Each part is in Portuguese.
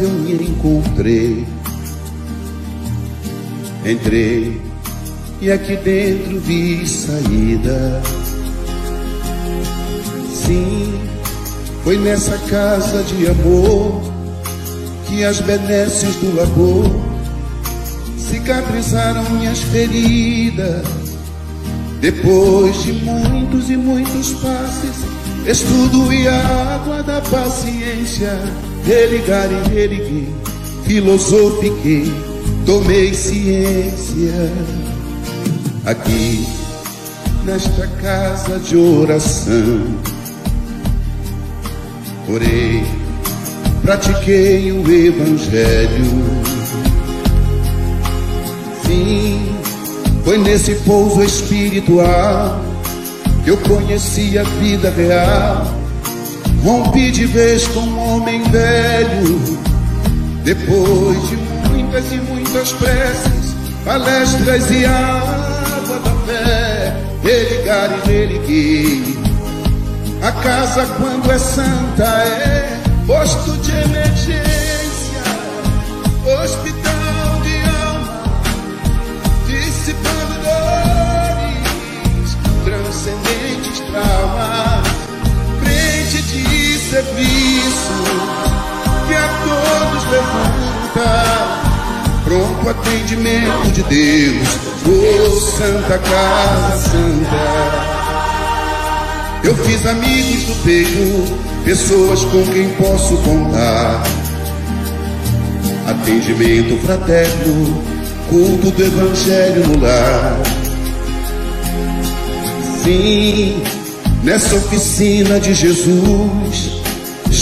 eu me encontrei. Entrei e aqui dentro vi saída. Sim, foi nessa casa de amor que as benesses do labor cicatrizaram minhas feridas. Depois de muitos e muitos passes, estudo e água da paciência, religar e religuei, filosofiquei, tomei ciência. Aqui, nesta casa de oração, orei, pratiquei o Evangelho. Sim, foi nesse pouso espiritual que eu conheci a vida real. Rompi de vez com um homem velho, depois de muitas e muitas preces, palestras e água da fé, religar e religuei. A casa, quando é santa, é posto de emergência, hospital de alma, dissipando dores, transcendentes traumas, serviço que a todos levanta. Pronto atendimento de Deus, oh Santa Casa Santa. Eu fiz amigos do peito, pessoas com quem posso contar. Atendimento fraterno, culto do Evangelho no lar. Sim, nessa oficina de Jesus,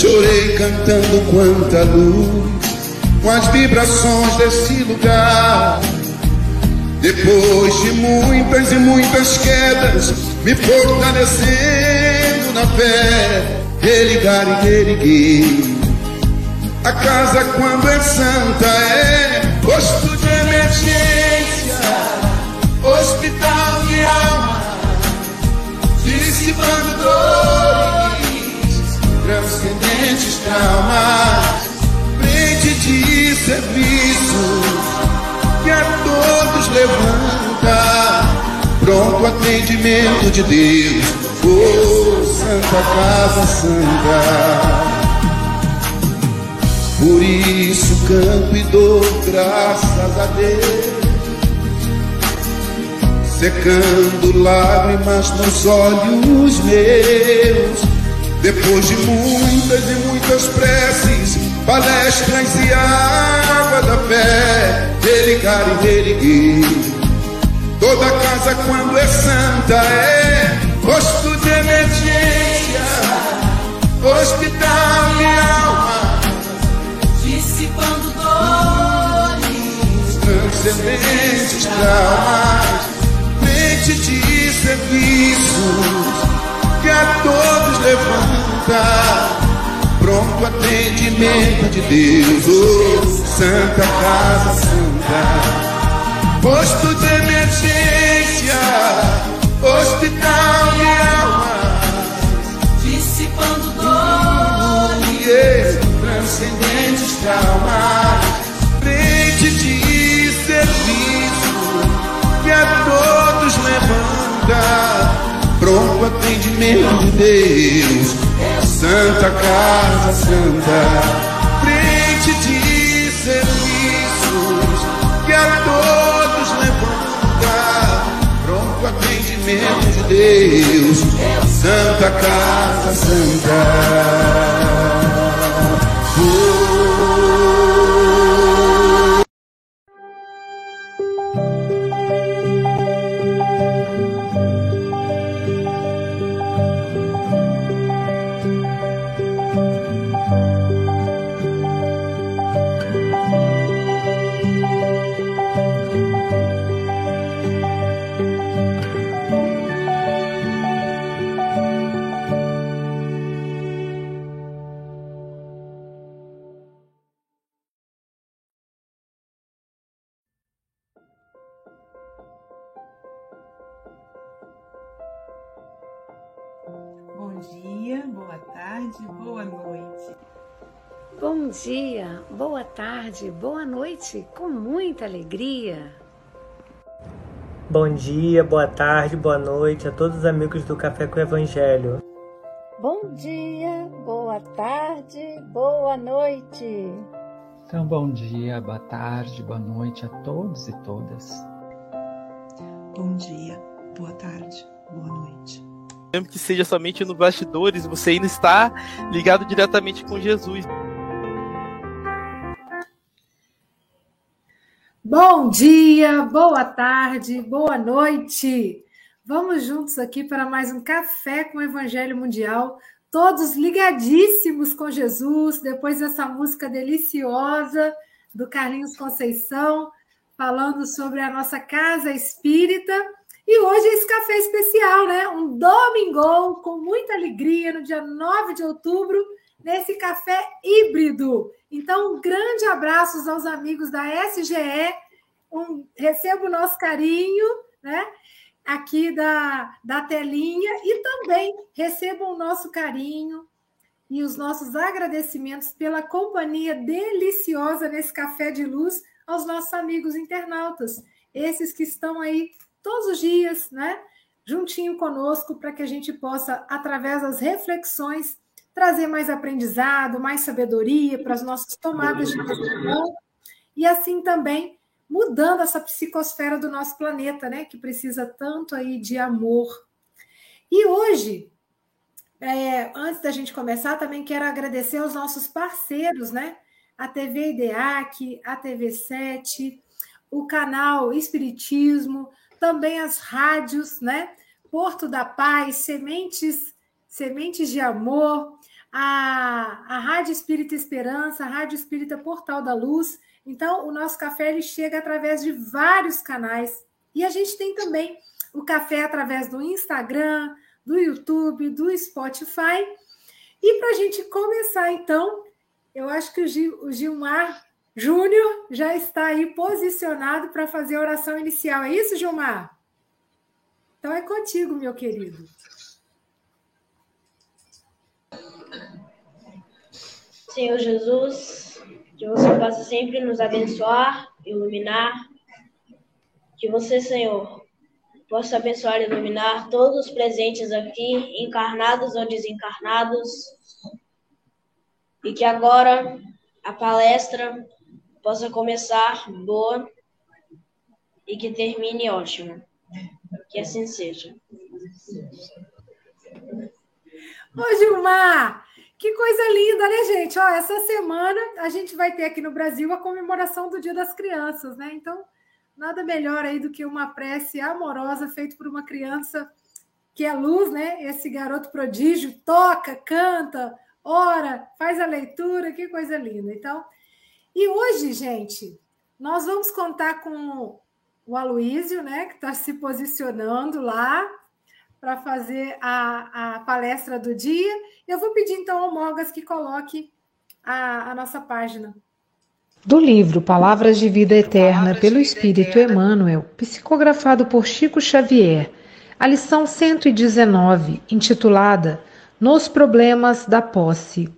chorei cantando quanta luz, com as vibrações desse lugar. Depois de muitas e muitas quedas, me fortalecendo na fé, religar e reerguer. A casa, quando é santa, é posto de emergência, hospital de alma, dissipando dores, transcendentes traumas, frente de serviço que a todos levanta, pronto atendimento de Deus, oh Santa Casa Santa. Por isso canto e dou graças a Deus, secando lágrimas nos olhos meus, depois de muitas e muitas preces, palestras e água da fé, religar e reerguer. Toda casa quando é santa é posto de emergência, hospital de alma, dissipando dores, transcendentes traumas, frente de serviços que a todos levanta. Pronto atendimento de Deus, oh, Santa Casa Santa posto de emergência, atendimento de Deus, Santa Casa Santa, frente de serviços que a todos levanta, pronto atendimento de Deus, Santa Casa Santa. Boa noite. Bom dia, boa tarde, boa noite, com muita alegria. Bom dia, boa tarde, boa noite a todos os amigos do Café com o Evangelho. Bom dia, boa tarde, boa noite. Então, bom dia, boa tarde, boa noite a todos e todas. Bom dia, boa tarde, boa noite. Mesmo que seja somente nos bastidores, você ainda está ligado diretamente com Jesus. Bom dia, boa tarde, boa noite. Vamos juntos aqui para mais um café com o Evangelho Mundial, todos ligadíssimos com Jesus, depois dessa música deliciosa do Carlinhos Conceição, falando sobre a nossa casa espírita. E hoje esse café especial, né? Um domingão com muita alegria no dia 9 de outubro, nesse café híbrido. Então, um grande abraço aos amigos da SGE. Um, recebo o nosso carinho, né? Aqui da, da telinha e também recebam o nosso carinho e os nossos agradecimentos pela companhia deliciosa nesse café de luz aos nossos amigos internautas, esses que estão aí todos os dias, né? Juntinho conosco, para que a gente possa, através das reflexões, trazer mais aprendizado, mais sabedoria para as nossas tomadas de decisão e assim também mudando essa psicosfera do nosso planeta, né, que precisa tanto aí de amor. E hoje, é, antes da gente começar, também quero agradecer aos nossos parceiros, né, a TV IDEAC, a TV 7, o canal Espiritismo, também as rádios, né, Porto da Paz, Sementes Sementes de Amor, a, a Rádio Espírita Esperança, a Rádio Espírita Portal da Luz. Então, o nosso café ele chega através de vários canais. E a gente tem também o café através do Instagram, do YouTube, do Spotify. E para a gente começar, então, eu acho que o, Gil, o Gilmar Júnior já está aí posicionado para fazer a oração inicial. É isso, Gilmar? Então é contigo, meu querido. Senhor Jesus, que você possa sempre nos abençoar, iluminar. Que você, Senhor, possa abençoar e iluminar todos os presentes aqui, encarnados ou desencarnados. E que agora a palestra possa começar boa e que termine ótima. Que assim seja. Ô, Gilmar, que coisa linda, né, gente? Ó, essa semana a gente vai ter aqui no Brasil a comemoração do Dia das Crianças, né? Então, nada melhor aí do que uma prece amorosa feita por uma criança que é luz, né? Esse garoto prodígio toca, canta, ora, faz a leitura, que coisa linda. Então, e hoje, gente, nós vamos contar com o Aloísio, né, que está se posicionando lá para fazer a, a palestra do dia. Eu vou pedir então ao Mogas que coloque a, a nossa página. Do livro Palavras de Vida Eterna pelo Espírito Emmanuel, psicografado por Chico Xavier, a lição 119, intitulada Nos Problemas da Posse.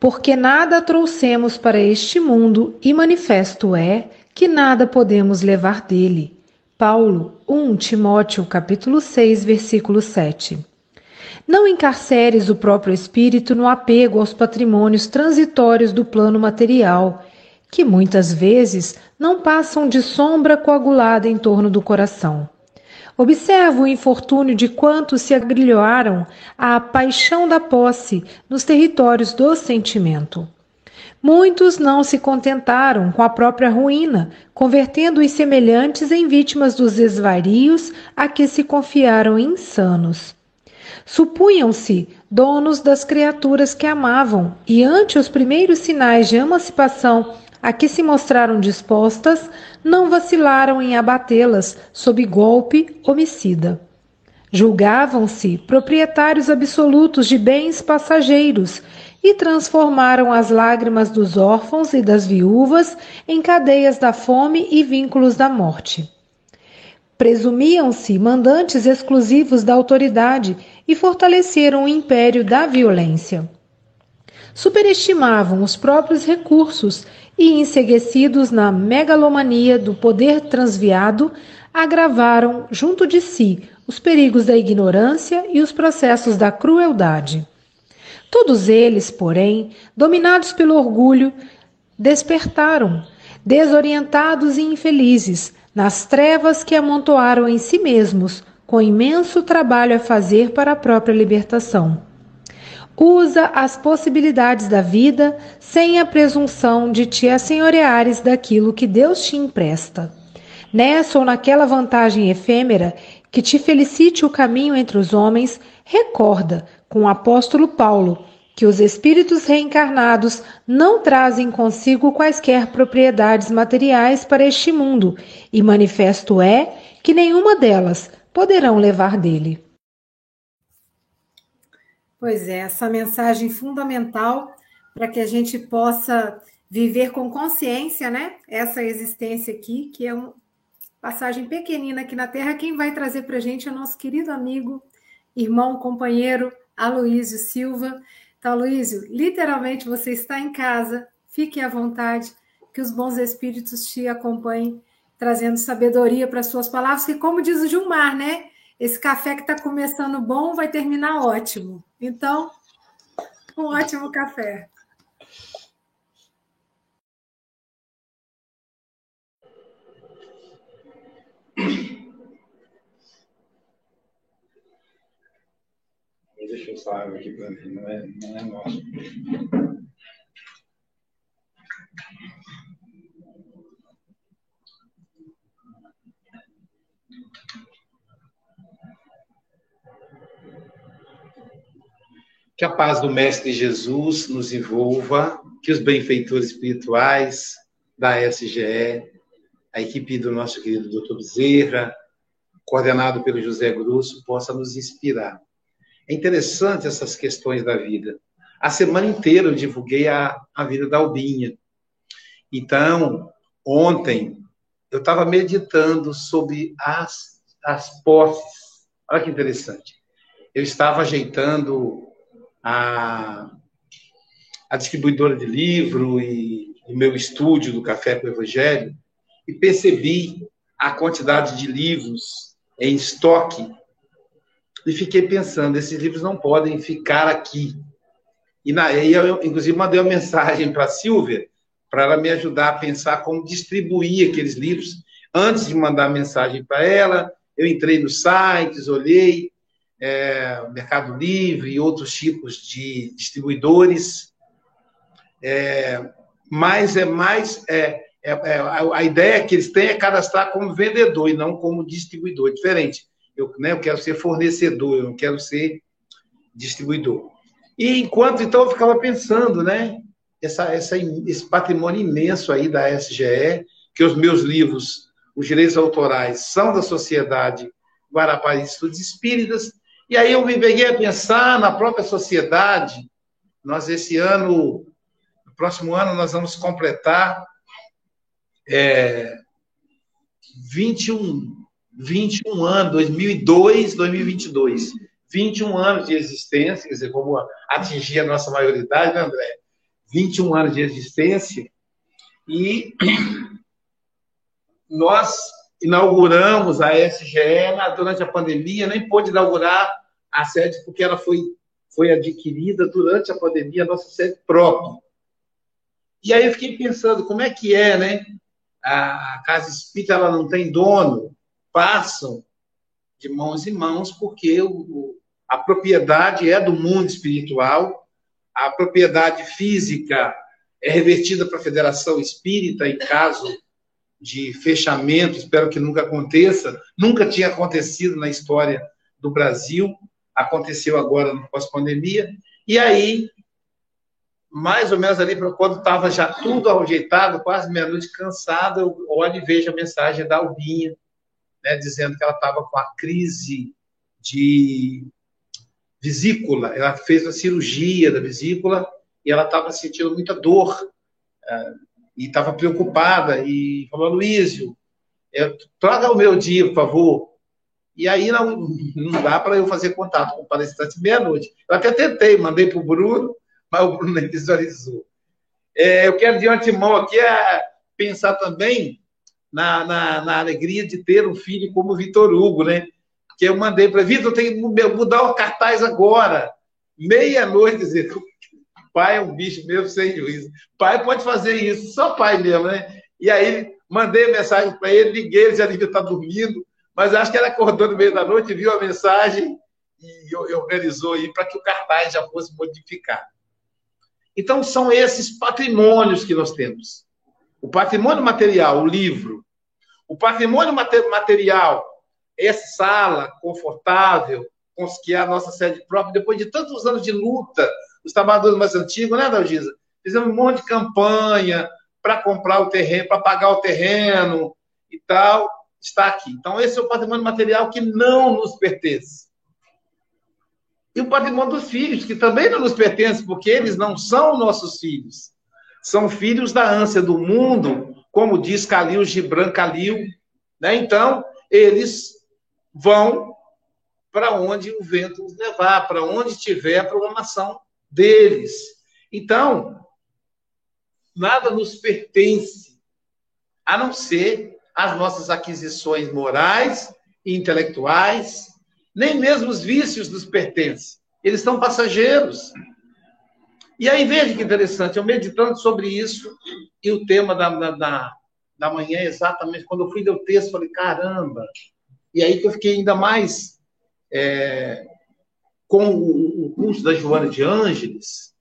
Porque nada trouxemos para este mundo e manifesto é que nada podemos levar dele. Paulo, 1 Timóteo capítulo 6, versículo 7. Não encarceres o próprio espírito no apego aos patrimônios transitórios do plano material, que muitas vezes não passam de sombra coagulada em torno do coração. Observa o infortúnio de quantos se agrilhoaram à paixão da posse nos territórios do sentimento. Muitos não se contentaram com a própria ruína, convertendo os semelhantes em vítimas dos esvarios a que se confiaram insanos. Supunham-se donos das criaturas que amavam, e ante os primeiros sinais de emancipação a que se mostraram dispostas, não vacilaram em abatê-las sob golpe homicida. Julgavam-se proprietários absolutos de bens passageiros e transformaram as lágrimas dos órfãos e das viúvas em cadeias da fome e vínculos da morte. Presumiam-se mandantes exclusivos da autoridade e fortaleceram o império da violência. Superestimavam os próprios recursos e, enseguecidos na megalomania do poder transviado, agravaram junto de si os perigos da ignorância e os processos da crueldade. Todos eles, porém, dominados pelo orgulho, despertaram, desorientados e infelizes, nas trevas que amontoaram em si mesmos, com imenso trabalho a fazer para a própria libertação. Usa as possibilidades da vida sem a presunção de te assenhoreares daquilo que Deus te empresta. Nessa ou naquela vantagem efêmera que te felicite o caminho entre os homens, recorda, com o apóstolo Paulo, que os espíritos reencarnados não trazem consigo quaisquer propriedades materiais para este mundo, e manifesto é que nenhuma delas poderão levar dele. Pois é, essa mensagem fundamental para que a gente possa viver com consciência, né? Essa existência aqui, que é uma passagem pequenina aqui na Terra. Quem vai trazer para a gente é o nosso querido amigo, irmão, companheiro Aloísio Silva. Então, Aloísio, literalmente você está em casa, fique à vontade, que os bons espíritos te acompanhem, trazendo sabedoria para suas palavras, que como diz o Gilmar, né? Esse café que está começando bom vai terminar ótimo. Então, um ótimo café. Deixa eu sair aqui para mim, não é, não é nosso. Que a paz do Mestre Jesus nos envolva, que os benfeitores espirituais da SGE, a equipe do nosso querido Dr. Bezerra, coordenado pelo José Grusso, possa nos inspirar. É interessante essas questões da vida. A semana inteira eu divulguei a, a vida da Albinha. Então, ontem, eu estava meditando sobre as, as posses. Olha que interessante. Eu estava ajeitando a, a distribuidora de livro e o meu estúdio do Café com o Evangelho e percebi a quantidade de livros em estoque e fiquei pensando, esses livros não podem ficar aqui. E, na, e eu, inclusive, mandei uma mensagem para a Silvia, para ela me ajudar a pensar como distribuir aqueles livros. Antes de mandar a mensagem para ela, eu entrei nos sites, olhei, é, Mercado Livre e outros tipos de distribuidores. É, mas é mais. É, é, é a ideia que eles têm é cadastrar como vendedor e não como distribuidor, diferente. Eu, né, eu quero ser fornecedor, eu não quero ser distribuidor. E enquanto então eu ficava pensando, né, essa, essa, esse patrimônio imenso aí da SGE, que os meus livros, os direitos autorais, são da Sociedade Guarapari de Estudos Espíritas, e aí eu me peguei a pensar na própria sociedade. Nós, esse ano, no próximo ano, nós vamos completar é, 21, 21 anos, 2002, 2022. 21 anos de existência, quer dizer, vamos atingir a nossa maioridade, né, André? 21 anos de existência. E nós inauguramos a SGE durante a pandemia, nem pôde inaugurar a sede porque ela foi, foi adquirida durante a pandemia, a nossa sede própria. E aí eu fiquei pensando, como é que é, né? A casa espírita, ela não tem dono, passam de mãos em mãos, porque o, a propriedade é do mundo espiritual, a propriedade física é revertida para a Federação Espírita em caso de fechamento, espero que nunca aconteça, nunca tinha acontecido na história do Brasil, aconteceu agora no pós-pandemia, e aí, mais ou menos ali, quando estava já tudo ajeitado, quase meia-noite, cansado, eu olho e vejo a mensagem da Albinha, né, dizendo que ela estava com a crise de vesícula, ela fez a cirurgia da vesícula e ela estava sentindo muita dor é, e estava preocupada e falou, Luísio, é, traga o meu dia, por favor. E aí não, não dá para eu fazer contato com o palestrante meia-noite. Eu até tentei, mandei para o Bruno, mas o Bruno nem visualizou. É, eu quero de antemão aqui é pensar também na, na, na, alegria de ter um filho como o Vitor Hugo, né? Que eu mandei para Vitor, tem que mudar o cartaz agora. Meia-noite, pai é um bicho mesmo sem juízo. Pai pode fazer isso, só pai mesmo, né? E aí mandei mensagem para ele, liguei, ele já devia estar dormindo, mas acho que ele acordou no meio da noite, viu a mensagem e organizou aí para que o cartaz já fosse modificado. Então, são esses patrimônios que nós temos. O patrimônio material, o livro. O patrimônio material, essa sala confortável, que é a nossa sede própria, depois de tantos anos de luta, os trabalhadores mais antigos, né, Dalgisa? Fizemos um monte de campanha para comprar o terreno, para pagar o terreno e tal, está aqui. Então, esse é o patrimônio material que não nos pertence e o patrimônio dos filhos, que também não nos pertence, porque eles não são nossos filhos. São filhos da ânsia do mundo, como diz Calil Gibran Calil. Né? Então, eles vão para onde o vento os levar, para onde tiver a programação deles. Então, nada nos pertence, a não ser as nossas aquisições morais e intelectuais, nem mesmo os vícios nos pertencem. Eles são passageiros. E aí, veja que interessante, eu meditando sobre isso, e o tema da, da, da manhã, exatamente, quando eu fui ler o texto, falei, caramba! E aí que eu fiquei ainda mais é, com o, curso da Joana de Ângeles,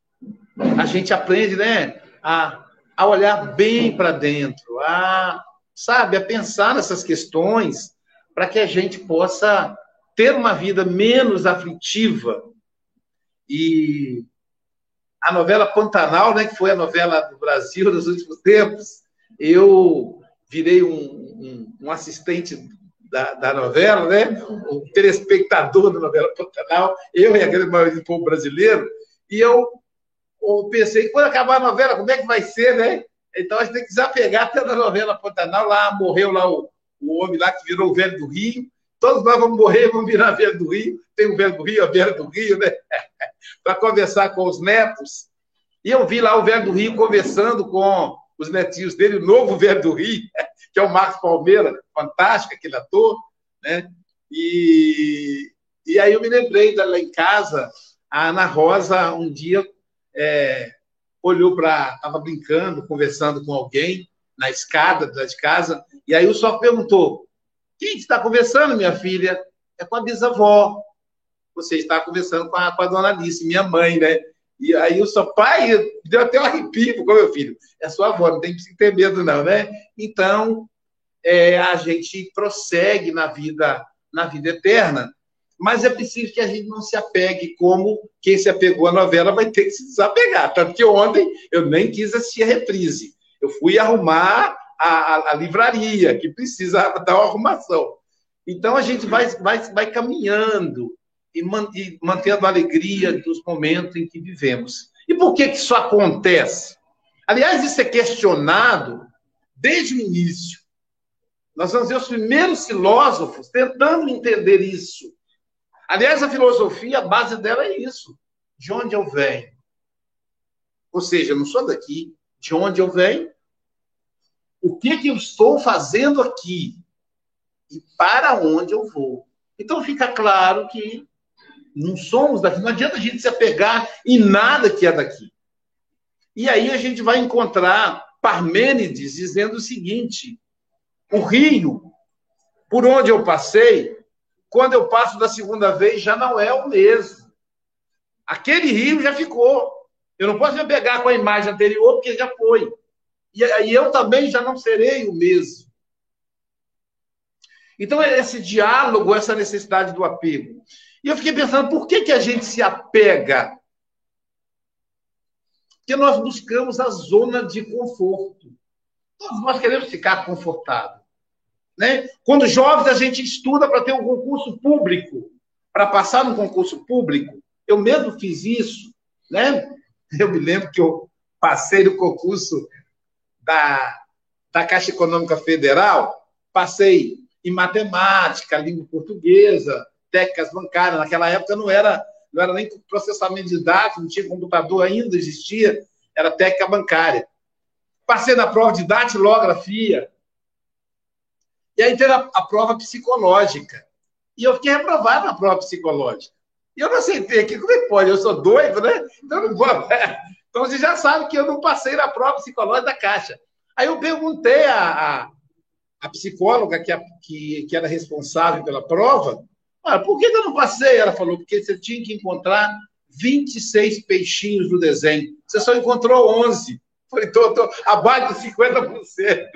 a gente aprende, né, a, a olhar bem para dentro, a, sabe, a pensar nessas questões, para que a gente possa ter uma vida menos aflitiva. E a novela Pantanal, né, que foi a novela do Brasil nos últimos tempos, eu virei um, um, um assistente da, da, novela, né? um telespectador da novela Pantanal, eu e a grande maioria do povo brasileiro, e eu, eu pensei, quando acabar a novela, como é que vai ser, né? Então a gente tem que desapegar até da novela Pantanal, lá morreu lá o, o homem lá que virou o velho do Rio, Todos nós vamos morrer, vamos virar velho do Rio. Tem o velho do Rio, a velha do Rio, né? Para conversar com os netos. E eu vi lá o velho do Rio conversando com os netinhos dele, o novo velho do Rio, que é o Marcos Palmeira, fantástico, aquele ator, né? E, e aí eu me lembrei lá em casa, a Ana Rosa, um dia, é, olhou para. Estava brincando, conversando com alguém na escada de casa, e aí o só perguntou: quem está conversando, minha filha? É com a bisavó. Você está conversando com a, com a dona Alice, minha mãe, né? E aí o seu pai deu até um arrepio com meu filho. É sua avó, não tem que ter medo, não, né? Então, é, a gente prossegue na vida, na vida eterna, mas é preciso que a gente não se apegue como quem se apegou à novela vai ter que se desapegar. Tanto que ontem eu nem quis assistir a reprise. Eu fui arrumar a, a, livraria, que precisa dar uma arrumação. Então, a gente vai, vai, vai caminhando e, man, e mantendo a alegria dos momentos em que vivemos. E por que, que isso acontece? Aliás, isso é questionado desde o início. Nós vamos ver os primeiros filósofos tentando entender isso. Aliás, a filosofia, a base dela é isso. De onde eu venho? Ou seja, eu não sou daqui. De onde eu venho? o que, que eu estou fazendo aqui e para onde eu vou. Então fica claro que não somos daqui, não adianta a gente se apegar em nada que é daqui. E aí a gente vai encontrar Parmênides dizendo o seguinte: o rio por onde eu passei, quando eu passo da segunda vez, já não é o mesmo. Aquele rio já ficou. Eu não posso me pegar com a imagem anterior, porque já foi. E aí eu também já não serei o mesmo. Então, esse diálogo, essa necessidade do apego. E eu fiquei pensando, por que, que a gente se apega? Porque nós buscamos a zona de conforto. Todos nós queremos ficar confortável. Né? Quando jovens, a gente estuda para ter um concurso público, para passar num concurso público. Eu mesmo fiz isso. Né? Eu me lembro que eu passei no concurso da, da Caixa Econômica Federal, passei em matemática, língua portuguesa, técnicas bancárias. Naquela época não era, não era nem processamento de dados, não tinha computador ainda, existia, era técnica bancária. Passei na prova de datilografia. E aí teve a, a prova psicológica. E eu fiquei reprovado na prova psicológica. E eu não aceitei aqui, como é que pode? Eu sou doido, né? Então, não vou... então você já sabe que eu não passei na prova psicológica da Caixa. Aí eu perguntei a, a, a psicóloga que, a, que, que, era responsável pela prova, por que eu não passei? Ela falou, porque você tinha que encontrar 26 peixinhos no desenho. Você só encontrou 11. Falei, tô, tô abaixo de 50%.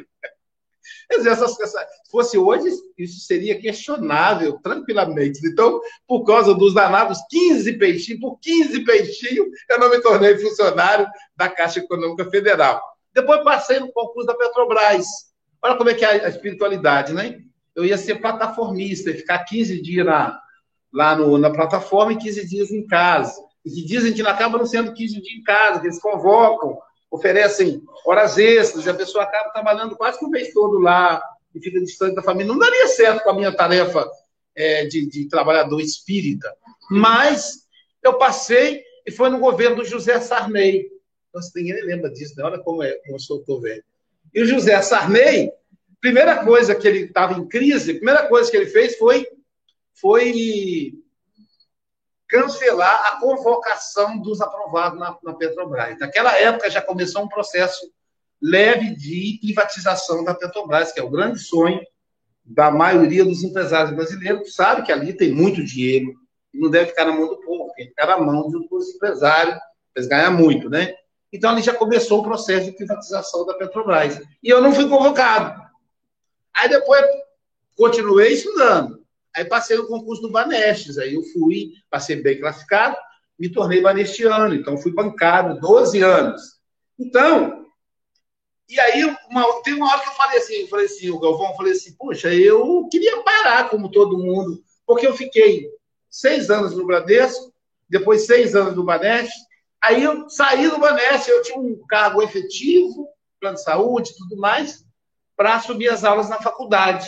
Quer dizer, essa, essa, se fosse hoje, isso seria questionável, tranquilamente. Então, por causa dos danados 15 peixinhos, por 15 peixinhos, eu não me tornei funcionário da Caixa Econômica Federal. Depois passei no concurso da Petrobras. Olha como é que é a espiritualidade, né? Eu ia ser plataformista, ia ficar 15 dias na, lá no, na plataforma e 15 dias em casa. E dizem que acaba não sendo 15 dias em casa, que eles convocam, oferecem horas extras, e a pessoa acaba trabalhando quase que o mês todo lá e fica distante da família. Não daria certo com a minha tarefa é, de, de trabalhador espírita. Mas eu passei e foi no governo do José Sarney. Nossa, ninguém lembra disso, né? Olha como, é, como eu sou velho. E o José Sarney, primeira coisa que ele estava em crise, a primeira coisa que ele fez foi, foi cancelar a convocação dos aprovados na, na Petrobras. Naquela época já começou um processo leve de privatização da Petrobras, que é o grande sonho da maioria dos empresários brasileiros, sabe que ali tem muito dinheiro, e não deve ficar na mão do povo, tem que ficar na mão dos empresários, eles ganham muito, né? Então ali já começou o processo de privatização da Petrobras. E eu não fui convocado. Aí depois continuei estudando. Aí passei no concurso do Banestes, aí eu fui, passei bem classificado, me tornei banestiano, então fui bancado 12 anos. Então, e aí uma, tem uma hora que eu falei assim, eu falei assim, o Galvão, falei assim, poxa, eu queria parar como todo mundo, porque eu fiquei seis anos no Bradesco, depois seis anos no Banestes, aí eu saí do Banestes, eu tinha um cargo efetivo, plano de saúde tudo mais, para assumir as aulas na faculdade.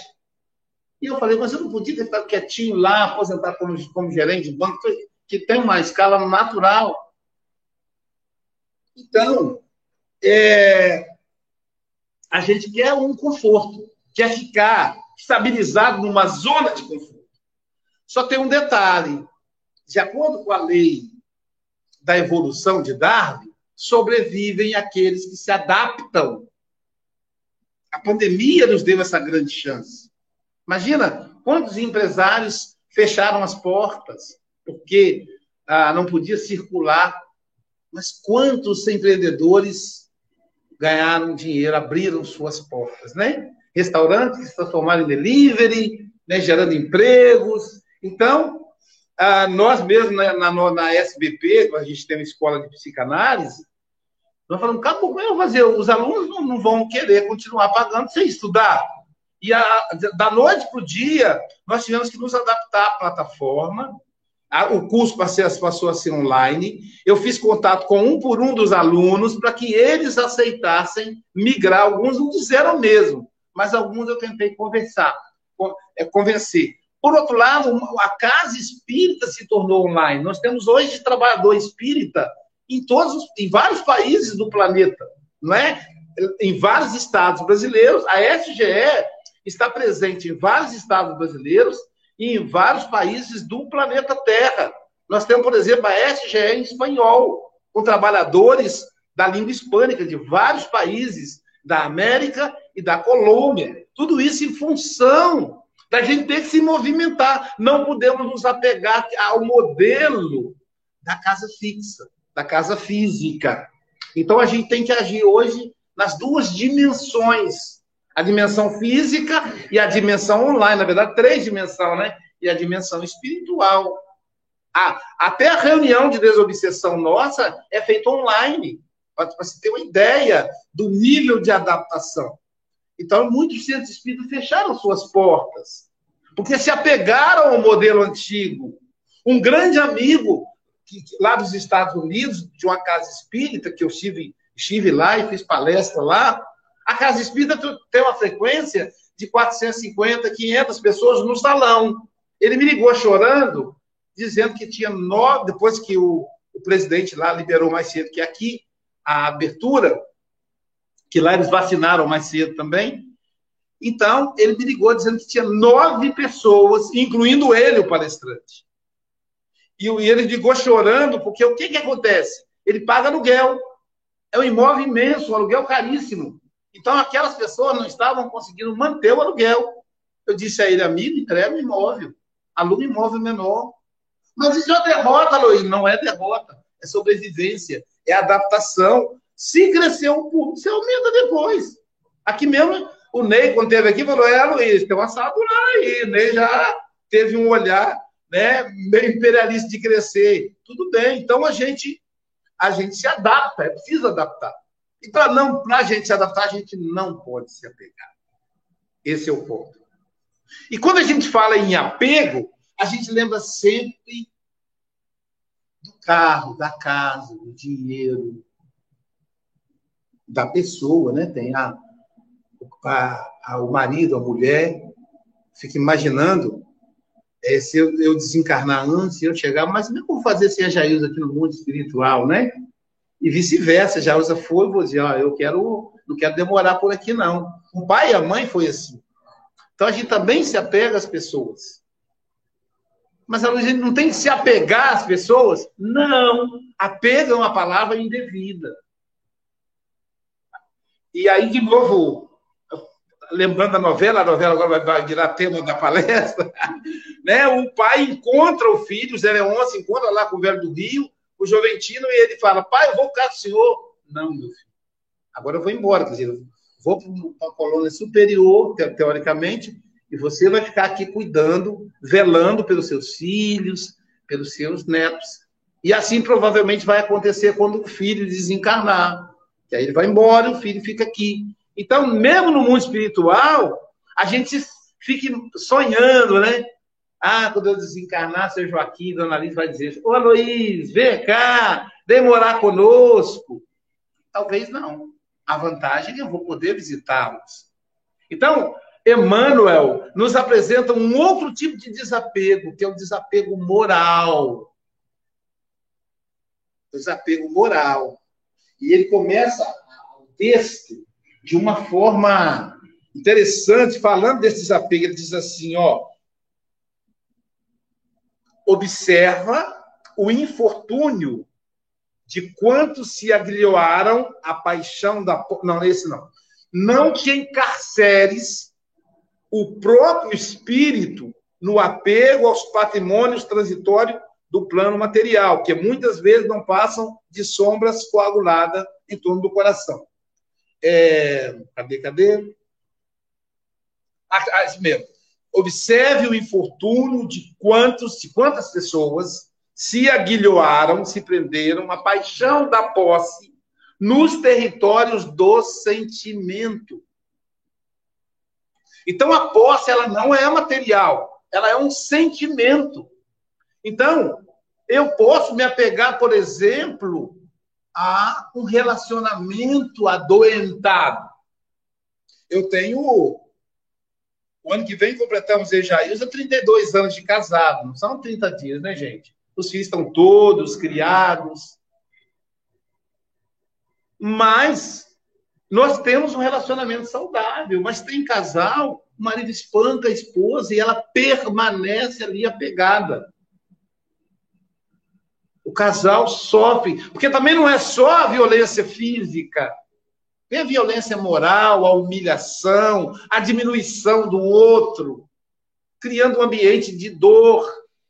E eu falei, mas eu não podia ter ficado quietinho lá, aposentar como, como gerente de banco, que tem uma escala natural. Então, é, a gente quer um conforto, quer ficar estabilizado numa zona de conforto. Só tem um detalhe: de acordo com a lei da evolução de Darwin, sobrevivem aqueles que se adaptam. A pandemia nos deu essa grande chance. Imagina quantos empresários fecharam as portas porque ah, não podia circular, mas quantos empreendedores ganharam dinheiro, abriram suas portas, né? Restaurantes que se transformaram em delivery, né, gerando empregos. Então, ah, nós mesmos na, na, na SBP, a gente tem uma escola de psicanálise, nós falamos, cara, como é que fazer? Os alunos não, não vão querer continuar pagando sem estudar. E a, da noite para o dia, nós tivemos que nos adaptar à plataforma. O curso passou a ser online. Eu fiz contato com um por um dos alunos para que eles aceitassem migrar. Alguns não disseram mesmo, mas alguns eu tentei conversar, é, convencer. Por outro lado, a casa espírita se tornou online. Nós temos hoje trabalhador espírita em todos, em vários países do planeta, não é? Em vários estados brasileiros. A SGE está presente em vários estados brasileiros e em vários países do planeta Terra. Nós temos, por exemplo, a SGE em espanhol, com trabalhadores da língua hispânica de vários países da América e da Colômbia. Tudo isso em função da gente ter que se movimentar. Não podemos nos apegar ao modelo da casa fixa, da casa física. Então a gente tem que agir hoje nas duas dimensões a dimensão física e a dimensão online, na verdade, três dimensões, né? E a dimensão espiritual. Ah, até a reunião de desobsessão nossa é feita online, para você ter uma ideia do nível de adaptação. Então, muitos centros espíritas fecharam suas portas, porque se apegaram ao modelo antigo. Um grande amigo que, lá dos Estados Unidos, de uma casa espírita, que eu estive, estive lá e fiz palestra lá, a casa espírita tem uma frequência de 450, 500 pessoas no salão. Ele me ligou chorando, dizendo que tinha nove, depois que o, o presidente lá liberou mais cedo que aqui a abertura, que lá eles vacinaram mais cedo também. Então, ele me ligou dizendo que tinha nove pessoas, incluindo ele, o palestrante. E ele ligou chorando, porque o que, que acontece? Ele paga aluguel. É um imóvel imenso, um aluguel caríssimo. Então, aquelas pessoas não estavam conseguindo manter o aluguel. Eu disse a ele, amigo, entrega o imóvel. Aluga um imóvel menor. Mas isso é derrota, Luiz. Não é derrota. É sobrevivência. É adaptação. Se crescer um público, você aumenta depois. Aqui mesmo, o Ney, quando esteve aqui, falou: É, Luiz, tem uma sala aí. O Ney já teve um olhar né, meio imperialista de crescer. Tudo bem. Então, a gente, a gente se adapta. É preciso adaptar. E para não, para a gente se adaptar, a gente não pode se apegar. Esse é o ponto. E quando a gente fala em apego, a gente lembra sempre do carro, da casa, do dinheiro, da pessoa, né? Tem a, a, a o marido, a mulher, fica imaginando é, se eu, eu, desencarnar antes, eu chegar, mas como é vou fazer sem a Jailza aqui no mundo espiritual, né? E vice-versa, usa foi, vou dizer, ó, eu quero, não quero demorar por aqui, não. O pai e a mãe foi assim. Então a gente também se apega às pessoas. Mas a gente não tem que se apegar às pessoas? Não. Apego é uma palavra indevida. E aí, de novo, lembrando da novela, a novela agora vai virar tema da palestra, né? O pai encontra o filho, o Zé Leon se encontra lá com o velho do Rio, o Joventino, e ele fala: pai, eu vou ficar com o senhor. Não, meu filho. Agora eu vou embora, quer dizer, vou para uma colônia superior, teoricamente, e você vai ficar aqui cuidando, velando pelos seus filhos, pelos seus netos. E assim provavelmente vai acontecer quando o filho desencarnar. Que aí ele vai embora e o filho fica aqui. Então, mesmo no mundo espiritual, a gente fica sonhando, né? Ah, quando eu desencarnar, seu Joaquim, Dona Alice vai dizer: Ô Luiz, vem cá, vem morar conosco. Talvez não. A vantagem é que eu vou poder visitá-los. Então, Emmanuel nos apresenta um outro tipo de desapego, que é o desapego moral. Desapego moral. E ele começa o texto de uma forma interessante, falando desse desapego. Ele diz assim: ó, observa o infortúnio de quantos se agrilhoaram a paixão da. Não, esse não. Não te encarceres o próprio espírito no apego aos patrimônios transitórios do plano material, que muitas vezes não passam de sombras coaguladas em torno do coração. É, cadê, cadê? Ah, ah, mesmo. Observe o infortúnio de quantos, de quantas pessoas se aguilhoaram, se prenderam a paixão da posse nos territórios do sentimento. Então a posse ela não é material, ela é um sentimento. Então, eu posso me apegar, por exemplo, a um relacionamento adoentado. Eu tenho o ano que vem completamos e Jailza 32 anos de casado. Não são 30 dias, né, gente? Os filhos estão todos criados. Mas nós temos um relacionamento saudável. Mas tem casal, o marido espanca a esposa e ela permanece ali apegada. Casal sofre, porque também não é só a violência física Vem a violência moral, a humilhação, a diminuição do outro, criando um ambiente de dor,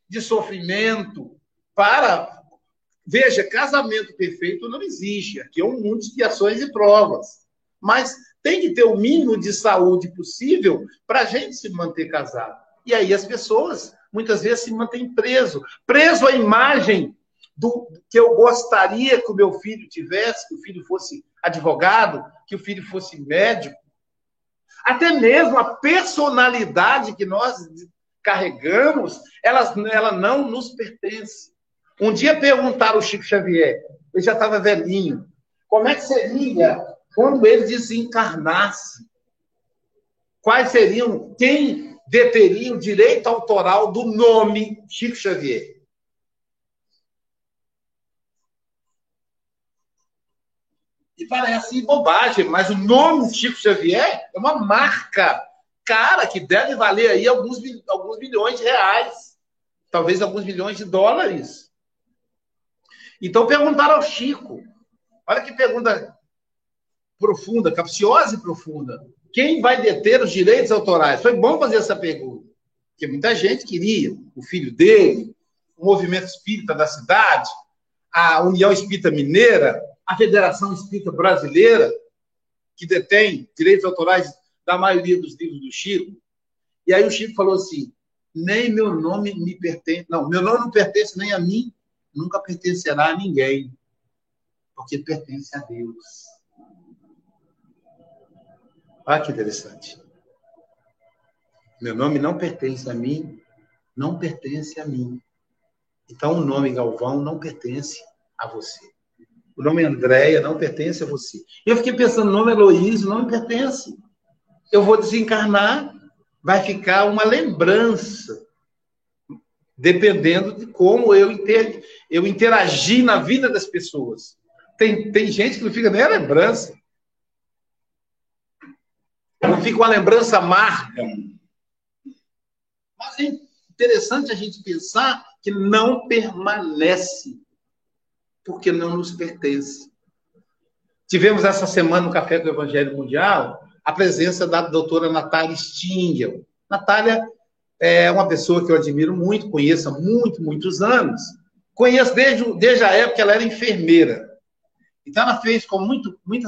de sofrimento, para. Veja, casamento perfeito não existe. Aqui é um mundo de ações e provas. Mas tem que ter o mínimo de saúde possível para a gente se manter casado. E aí as pessoas muitas vezes se mantêm preso, preso à imagem do que eu gostaria que o meu filho tivesse, que o filho fosse advogado, que o filho fosse médico. Até mesmo a personalidade que nós carregamos, ela, ela não nos pertence. Um dia perguntaram ao Chico Xavier, ele já estava velhinho, como é que seria quando ele desencarnasse? quais seriam, quem deteria o direito autoral do nome Chico Xavier? E parece bobagem, mas o nome Chico Xavier é uma marca cara que deve valer aí alguns, alguns milhões de reais, talvez alguns milhões de dólares. Então perguntaram ao Chico, olha que pergunta profunda, capciosa e profunda. Quem vai deter os direitos autorais? Foi bom fazer essa pergunta, porque muita gente queria, o filho dele, o movimento espírita da cidade, a União Espírita Mineira, a Federação Espírita Brasileira, que detém direitos autorais da maioria dos livros do Chico. E aí o Chico falou assim: nem meu nome me pertence, não, meu nome não pertence nem a mim, nunca pertencerá a ninguém, porque pertence a Deus. Olha que interessante. Meu nome não pertence a mim, não pertence a mim. Então o nome Galvão não pertence a você. O nome Andréia não pertence a você. Eu fiquei pensando, o nome Heloísio não me pertence. Eu vou desencarnar, vai ficar uma lembrança, dependendo de como eu, inter, eu interagi na vida das pessoas. Tem, tem gente que não fica nem a lembrança. Não fica uma lembrança amarga. Mas é interessante a gente pensar que não permanece porque não nos pertence. Tivemos essa semana no Café do Evangelho Mundial a presença da doutora Natália Stingel. Natália é uma pessoa que eu admiro muito, conheço há muito, muitos anos. Conheço desde, desde a época que ela era enfermeira. Então, ela fez com muito, muita,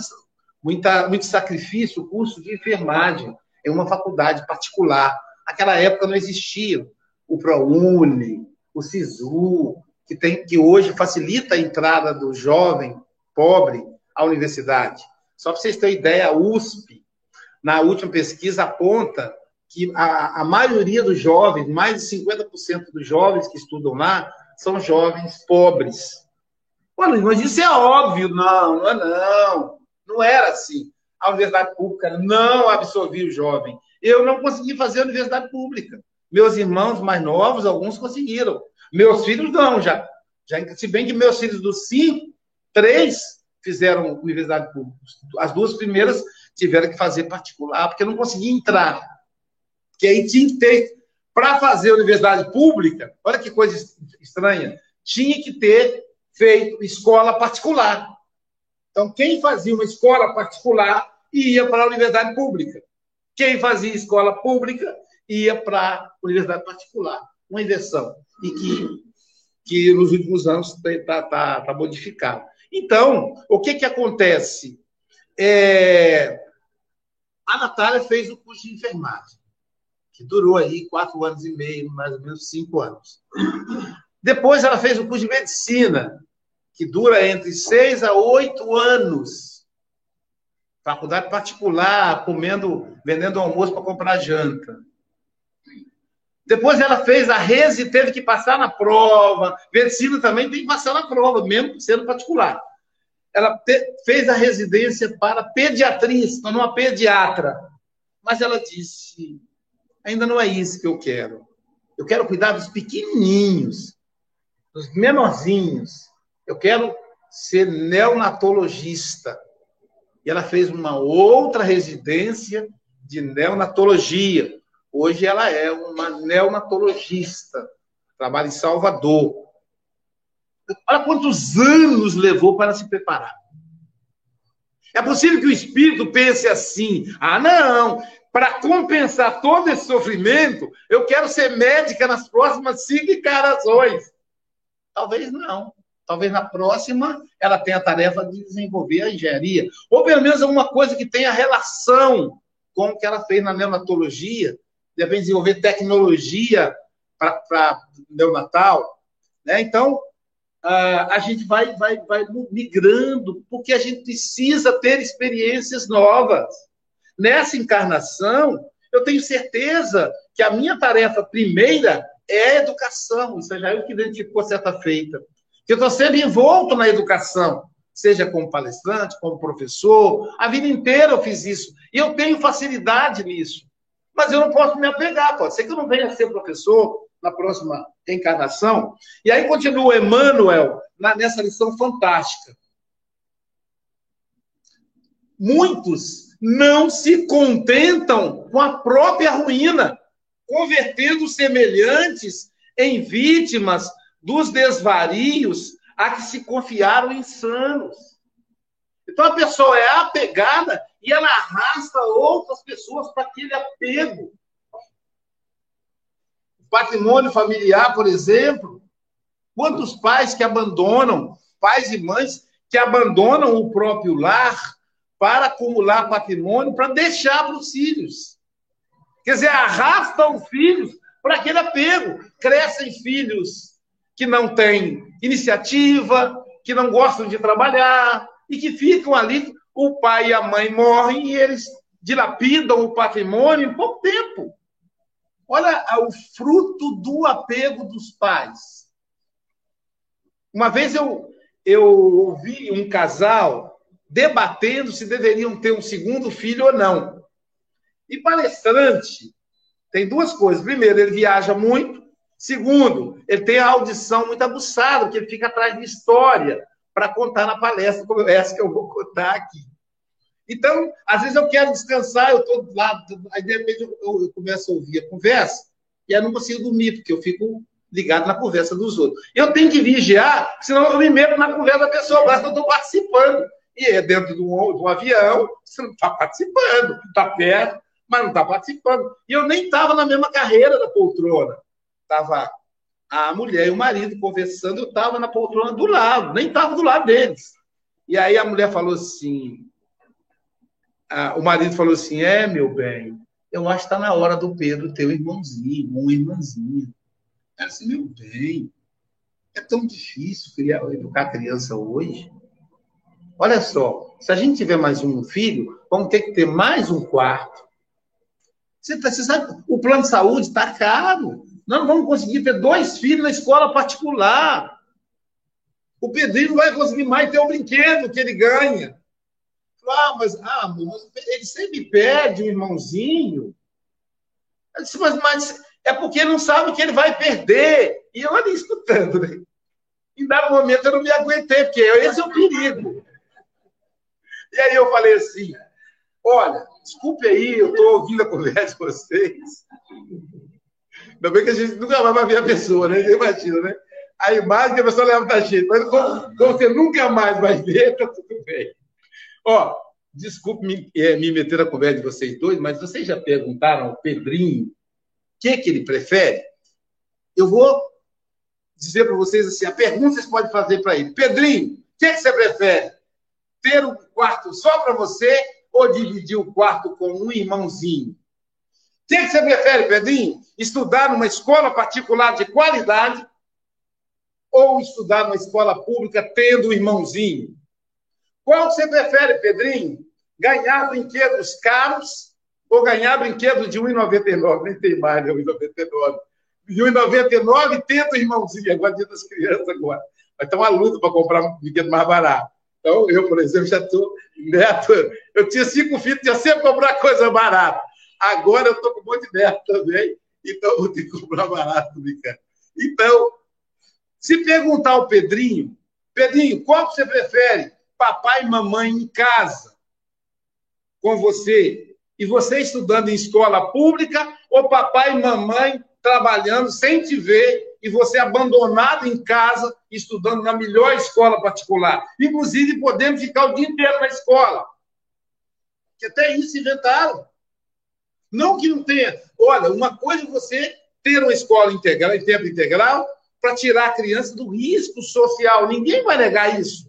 muita, muito sacrifício o curso de enfermagem em uma faculdade particular. Naquela época não existia o ProUni, o SISU, que, tem, que hoje facilita a entrada do jovem pobre à universidade. Só para vocês terem ideia, a USP, na última pesquisa, aponta que a, a maioria dos jovens, mais de 50% dos jovens que estudam lá, são jovens pobres. Olha, mas isso é óbvio. Não, não é não. Não era assim. A universidade pública não absorvia o jovem. Eu não consegui fazer a universidade pública. Meus irmãos mais novos, alguns conseguiram. Meus filhos não, já. já se bem que meus filhos dos cinco, três fizeram universidade pública. As duas primeiras tiveram que fazer particular, porque não conseguia entrar. Porque aí tinha que ter, para fazer universidade pública, olha que coisa estranha, tinha que ter feito escola particular. Então, quem fazia uma escola particular ia para a universidade pública. Quem fazia escola pública ia para a universidade particular. Uma inversão e que, que nos últimos anos está tá, tá modificado. Então, o que, que acontece? É, a Natália fez o curso de enfermagem, que durou aí quatro anos e meio, mais ou menos cinco anos. Depois ela fez o curso de medicina, que dura entre seis a oito anos. Faculdade particular, comendo, vendendo almoço para comprar janta. Depois ela fez a resi e teve que passar na prova. Medicina também tem que passar na prova, mesmo sendo particular. Ela te, fez a residência para pediatria, se tornou uma pediatra. Mas ela disse: ainda não é isso que eu quero. Eu quero cuidar dos pequenininhos, dos menorzinhos. Eu quero ser neonatologista. E ela fez uma outra residência de neonatologia Hoje ela é uma neonatologista, trabalha em Salvador. Olha quantos anos levou para se preparar. É possível que o espírito pense assim: ah, não, para compensar todo esse sofrimento, eu quero ser médica nas próximas cinco encarnações. Talvez não. Talvez na próxima ela tenha a tarefa de desenvolver a engenharia. Ou pelo menos alguma coisa que tenha relação com o que ela fez na neonatologia de desenvolver tecnologia para neonatal. Né? Então, a gente vai, vai, vai migrando, porque a gente precisa ter experiências novas. Nessa encarnação, eu tenho certeza que a minha tarefa primeira é a educação. Isso já é o que identificou certa feita. Que eu estou sempre envolto na educação, seja como palestrante, como professor. A vida inteira eu fiz isso. E eu tenho facilidade nisso. Mas eu não posso me apegar. Pode ser que eu não venha a ser professor na próxima encarnação. E aí continua Emmanuel nessa lição fantástica. Muitos não se contentam com a própria ruína, convertendo semelhantes em vítimas dos desvarios a que se confiaram insanos. Então a pessoa é apegada e ela arrasta outras pessoas para aquele apego. O patrimônio familiar, por exemplo, quantos pais que abandonam, pais e mães que abandonam o próprio lar para acumular patrimônio, para deixar para os filhos. Quer dizer, arrastam os filhos para aquele apego. Crescem filhos que não têm iniciativa, que não gostam de trabalhar e que ficam ali. O pai e a mãe morrem e eles dilapidam o patrimônio em pouco tempo. Olha o fruto do apego dos pais. Uma vez eu, eu ouvi um casal debatendo se deveriam ter um segundo filho ou não. E palestrante tem duas coisas. Primeiro, ele viaja muito. Segundo, ele tem a audição muito aguçada, porque ele fica atrás de história para contar na palestra, como essa que eu vou contar aqui. Então, às vezes eu quero descansar, eu estou lá, aí de repente eu, eu, começo a ouvir a conversa e eu não consigo dormir, porque eu fico ligado na conversa dos outros. Eu tenho que vigiar, senão eu me meto na conversa da pessoa, mas eu estou participando e é dentro de um, de um avião, você não está participando, está perto, mas não está participando. E eu nem estava na mesma carreira da poltrona. Estava a mulher e o marido conversando, eu estava na poltrona do lado, nem estava do lado deles. E aí a mulher falou assim, a, o marido falou assim, é, meu bem, eu acho que está na hora do Pedro ter um irmãozinho, uma irmãzinha. Ela disse, meu bem, é tão difícil criar, educar criança hoje. Olha só, se a gente tiver mais um filho, vamos ter que ter mais um quarto. Você, você sabe, o plano de saúde está caro. Nós não vamos conseguir ter dois filhos na escola particular. O Pedrinho não vai conseguir mais ter o brinquedo que ele ganha. Ah, mas, ah, mas ele sempre perde um irmãozinho. Eu disse, mas, mas é porque não sabe que ele vai perder. E eu ali escutando, né? Em dado momento eu não me aguentei, porque esse é o perigo. E aí eu falei assim: olha, desculpe aí, eu estou ouvindo a conversa de vocês. Ainda bem que a gente nunca mais vai ver a pessoa, né? Imagina, né? A imagem que a pessoa leva da gente. Mas como, como você nunca mais vai ver, tá tudo bem. Ó, desculpe me, é, me meter na conversa de vocês dois, mas vocês já perguntaram ao Pedrinho o que, que ele prefere? Eu vou dizer para vocês assim: a pergunta vocês podem fazer para ele. Pedrinho, o que, que você prefere? ter um quarto só para você ou dividir o quarto com um irmãozinho? O que, você prefere, Pedrinho? Estudar numa escola particular de qualidade ou estudar numa escola pública tendo um irmãozinho? Qual você prefere, Pedrinho? Ganhar brinquedos caros ou ganhar brinquedos de R$ 1,99? Nem tem mais, né? R$ 1,99. De R$ 1,99 tenta o irmãozinho, agora dia das crianças agora. Vai ter uma luta para comprar um brinquedo mais barato. Então, eu, por exemplo, já estou neto. Eu tinha cinco filhos, tinha sempre comprar coisa barata. Agora eu estou com um monte de neto também, então vou ter que comprar barato cara. Então, se perguntar ao Pedrinho, Pedrinho, qual você prefere? Papai e mamãe em casa com você e você estudando em escola pública ou papai e mamãe trabalhando sem te ver e você abandonado em casa, estudando na melhor escola particular. Inclusive, podendo ficar o dia inteiro na escola. Que até isso inventaram. Não que não tenha. Olha, uma coisa é você ter uma escola integral, em tempo integral, para tirar a criança do risco social. Ninguém vai negar isso.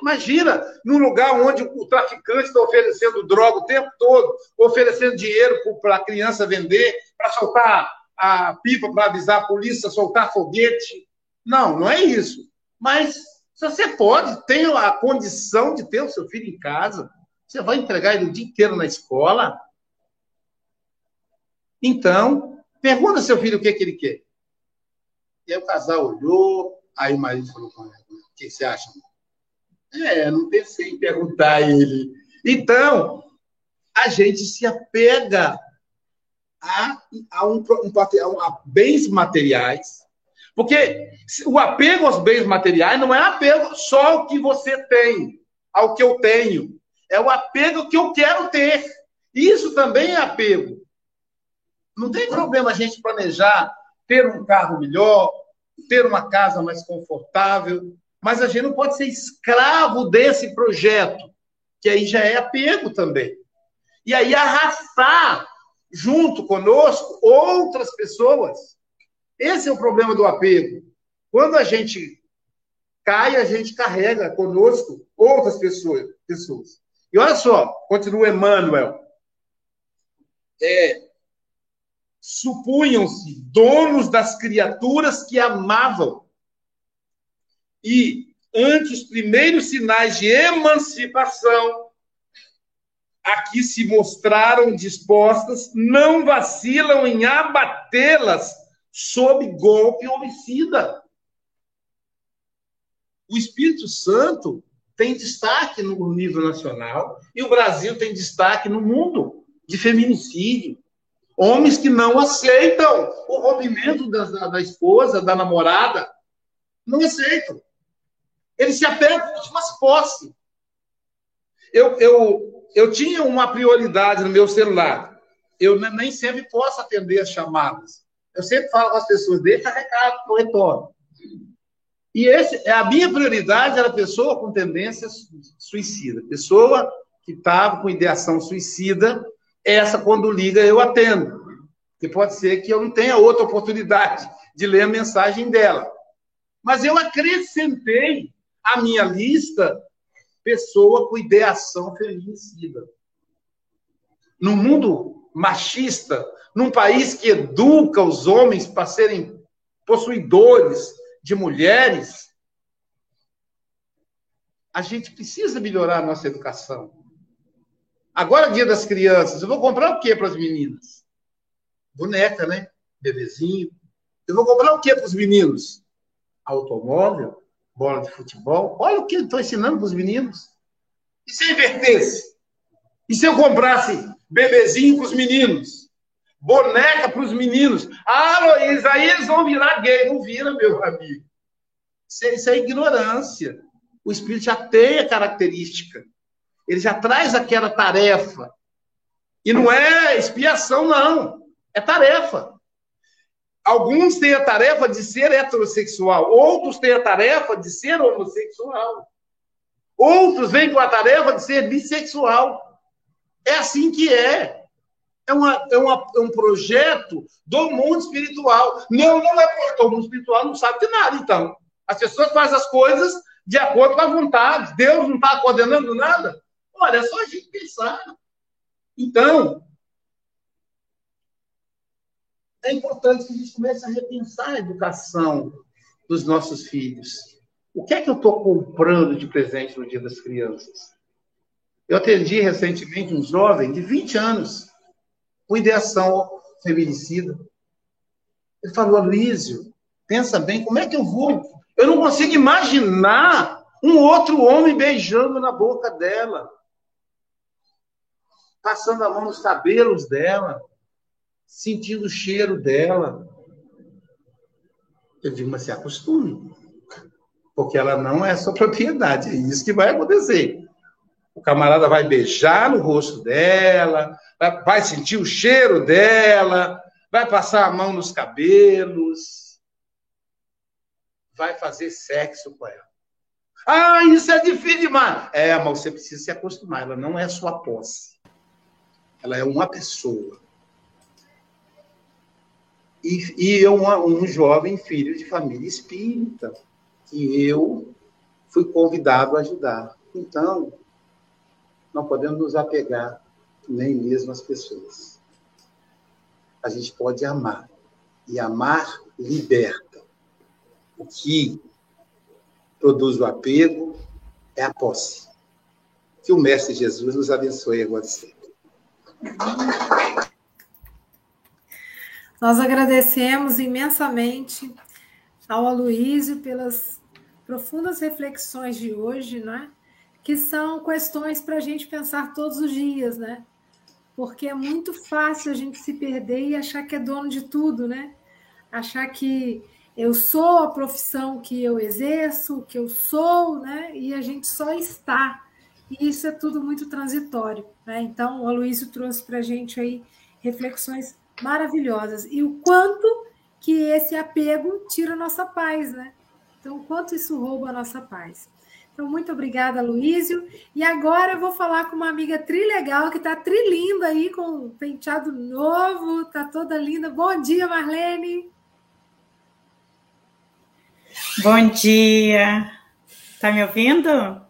Imagina, num lugar onde o traficante está oferecendo droga o tempo todo, oferecendo dinheiro para a criança vender, para soltar a pipa para avisar a polícia, soltar foguete. Não, não é isso. Mas se você pode, tem a condição de ter o seu filho em casa, você vai entregar ele o dia inteiro na escola. Então, pergunta ao seu filho o que, que ele quer. E aí o casal olhou, aí o marido falou com ela, o que você acha? É, não pensei em perguntar a ele. Então, a gente se apega a, a, um, um, a bens materiais, porque o apego aos bens materiais não é apego só ao que você tem, ao que eu tenho. É o apego que eu quero ter. Isso também é apego. Não tem problema a gente planejar ter um carro melhor, ter uma casa mais confortável, mas a gente não pode ser escravo desse projeto, que aí já é apego também. E aí arrastar junto conosco outras pessoas. Esse é o problema do apego. Quando a gente cai, a gente carrega conosco outras pessoas. pessoas. E olha só, continua Emmanuel. É, supunham-se donos das criaturas que amavam. E, ante os primeiros sinais de emancipação, aqui se mostraram dispostas, não vacilam em abatê-las sob golpe homicida. O Espírito Santo tem destaque no nível nacional e o Brasil tem destaque no mundo de feminicídio. Homens que não aceitam o rompimento da, da, da esposa, da namorada. Não aceitam. Eles se apegam às suas posses. Eu, eu, eu tinha uma prioridade no meu celular. Eu nem sempre posso atender as chamadas. Eu sempre falo com as pessoas, deixa recado que eu retorno. E esse, a minha prioridade era pessoa com tendência suicida. Pessoa que estava com ideação suicida essa, quando liga, eu atendo. Que pode ser que eu não tenha outra oportunidade de ler a mensagem dela. Mas eu acrescentei à minha lista pessoa com ideação feminicida. No mundo machista, num país que educa os homens para serem possuidores de mulheres, a gente precisa melhorar a nossa educação. Agora, dia das crianças, eu vou comprar o que para as meninas? Boneca, né? Bebezinho. Eu vou comprar o que para os meninos? Automóvel, bola de futebol. Olha o que eu estou ensinando para os meninos. E se eu invertesse? E se eu comprasse bebezinho para os meninos? Boneca para os meninos? Ah, Luiz, aí eles vão virar gay. Não vira, meu amigo. Isso é, isso é ignorância. O espírito já tem a característica ele já traz aquela tarefa. E não é expiação, não. É tarefa. Alguns têm a tarefa de ser heterossexual, outros têm a tarefa de ser homossexual. Outros vêm com a tarefa de ser bissexual. É assim que é. É, uma, é, uma, é um projeto do mundo espiritual. Não, não é porque o mundo espiritual não sabe de nada, então. As pessoas fazem as coisas de acordo com a vontade. Deus não está coordenando nada. Olha, é só a gente pensar. Então, é importante que a gente comece a repensar a educação dos nossos filhos. O que é que eu estou comprando de presente no Dia das Crianças? Eu atendi recentemente um jovem de 20 anos com ideação feminicida. Ele falou, Aloysio, pensa bem, como é que eu vou? Eu não consigo imaginar um outro homem beijando na boca dela passando a mão nos cabelos dela, sentindo o cheiro dela. Eu digo, mas se acostume, porque ela não é sua propriedade, é isso que vai acontecer. O camarada vai beijar no rosto dela, vai sentir o cheiro dela, vai passar a mão nos cabelos, vai fazer sexo com ela. Ah, isso é difícil demais. É, mas você precisa se acostumar, ela não é sua posse. Ela é uma pessoa. E, e eu, um jovem filho de família espírita, que eu fui convidado a ajudar. Então, não podemos nos apegar nem mesmo às pessoas. A gente pode amar. E amar liberta. O que produz o apego é a posse. Que o Mestre Jesus nos abençoe agora sempre. Nós agradecemos imensamente ao Aloísio pelas profundas reflexões de hoje, né? Que são questões para a gente pensar todos os dias, né? porque é muito fácil a gente se perder e achar que é dono de tudo, né? Achar que eu sou a profissão que eu exerço, que eu sou, né? E a gente só está. E isso é tudo muito transitório, né? Então, o Aloysio trouxe para a gente aí reflexões maravilhosas. E o quanto que esse apego tira a nossa paz, né? Então, o quanto isso rouba a nossa paz. Então, muito obrigada, Luísio. E agora eu vou falar com uma amiga trilegal que está trilinda aí, com um penteado novo, tá toda linda. Bom dia, Marlene. Bom dia. Tá me ouvindo?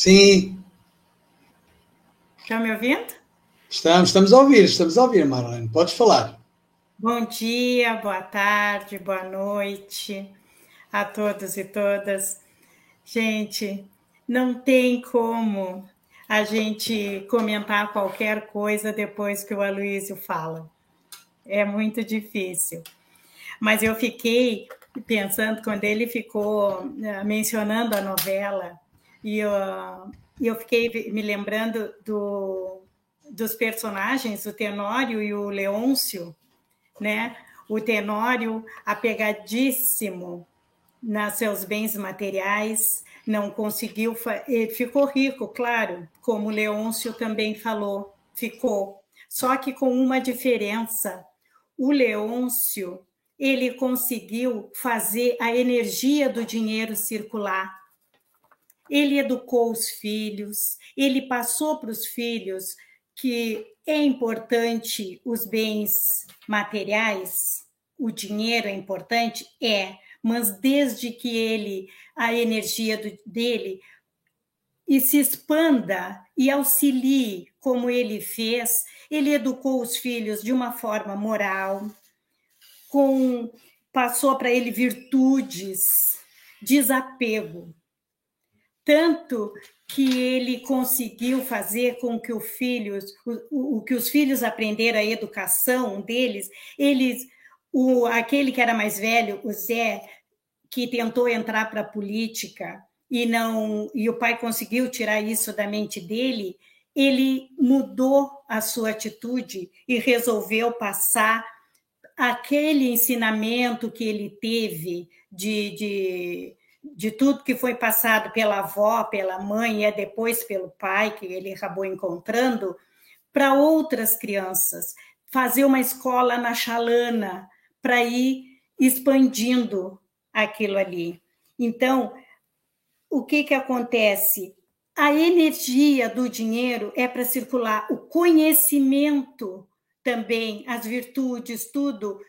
Sim. Está me ouvindo? Estamos, estamos a ouvir, estamos a ouvir, Marlene. Podes falar. Bom dia, boa tarde, boa noite a todos e todas. Gente, não tem como a gente comentar qualquer coisa depois que o Aloysio fala. É muito difícil. Mas eu fiquei pensando, quando ele ficou eh, mencionando a novela, e eu, eu fiquei me lembrando do, dos personagens, o Tenório e o Leôncio, né? O Tenório apegadíssimo nos seus bens materiais, não conseguiu, ficou rico, claro, como Leôncio também falou, ficou. Só que com uma diferença. O Leôncio, ele conseguiu fazer a energia do dinheiro circular. Ele educou os filhos, ele passou para os filhos que é importante os bens materiais, o dinheiro é importante? É, mas desde que ele, a energia do, dele, e se expanda e auxilie como ele fez, ele educou os filhos de uma forma moral, com passou para ele virtudes, desapego. Tanto que ele conseguiu fazer com que filhos, o, o que os filhos aprenderam a educação deles, eles o, aquele que era mais velho, o Zé, que tentou entrar para a política e não e o pai conseguiu tirar isso da mente dele, ele mudou a sua atitude e resolveu passar aquele ensinamento que ele teve de, de, de tudo que foi passado pela avó, pela mãe e depois pelo pai, que ele acabou encontrando, para outras crianças. Fazer uma escola na Chalana, para ir expandindo aquilo ali. Então, o que, que acontece? A energia do dinheiro é para circular, o conhecimento também, as virtudes, tudo,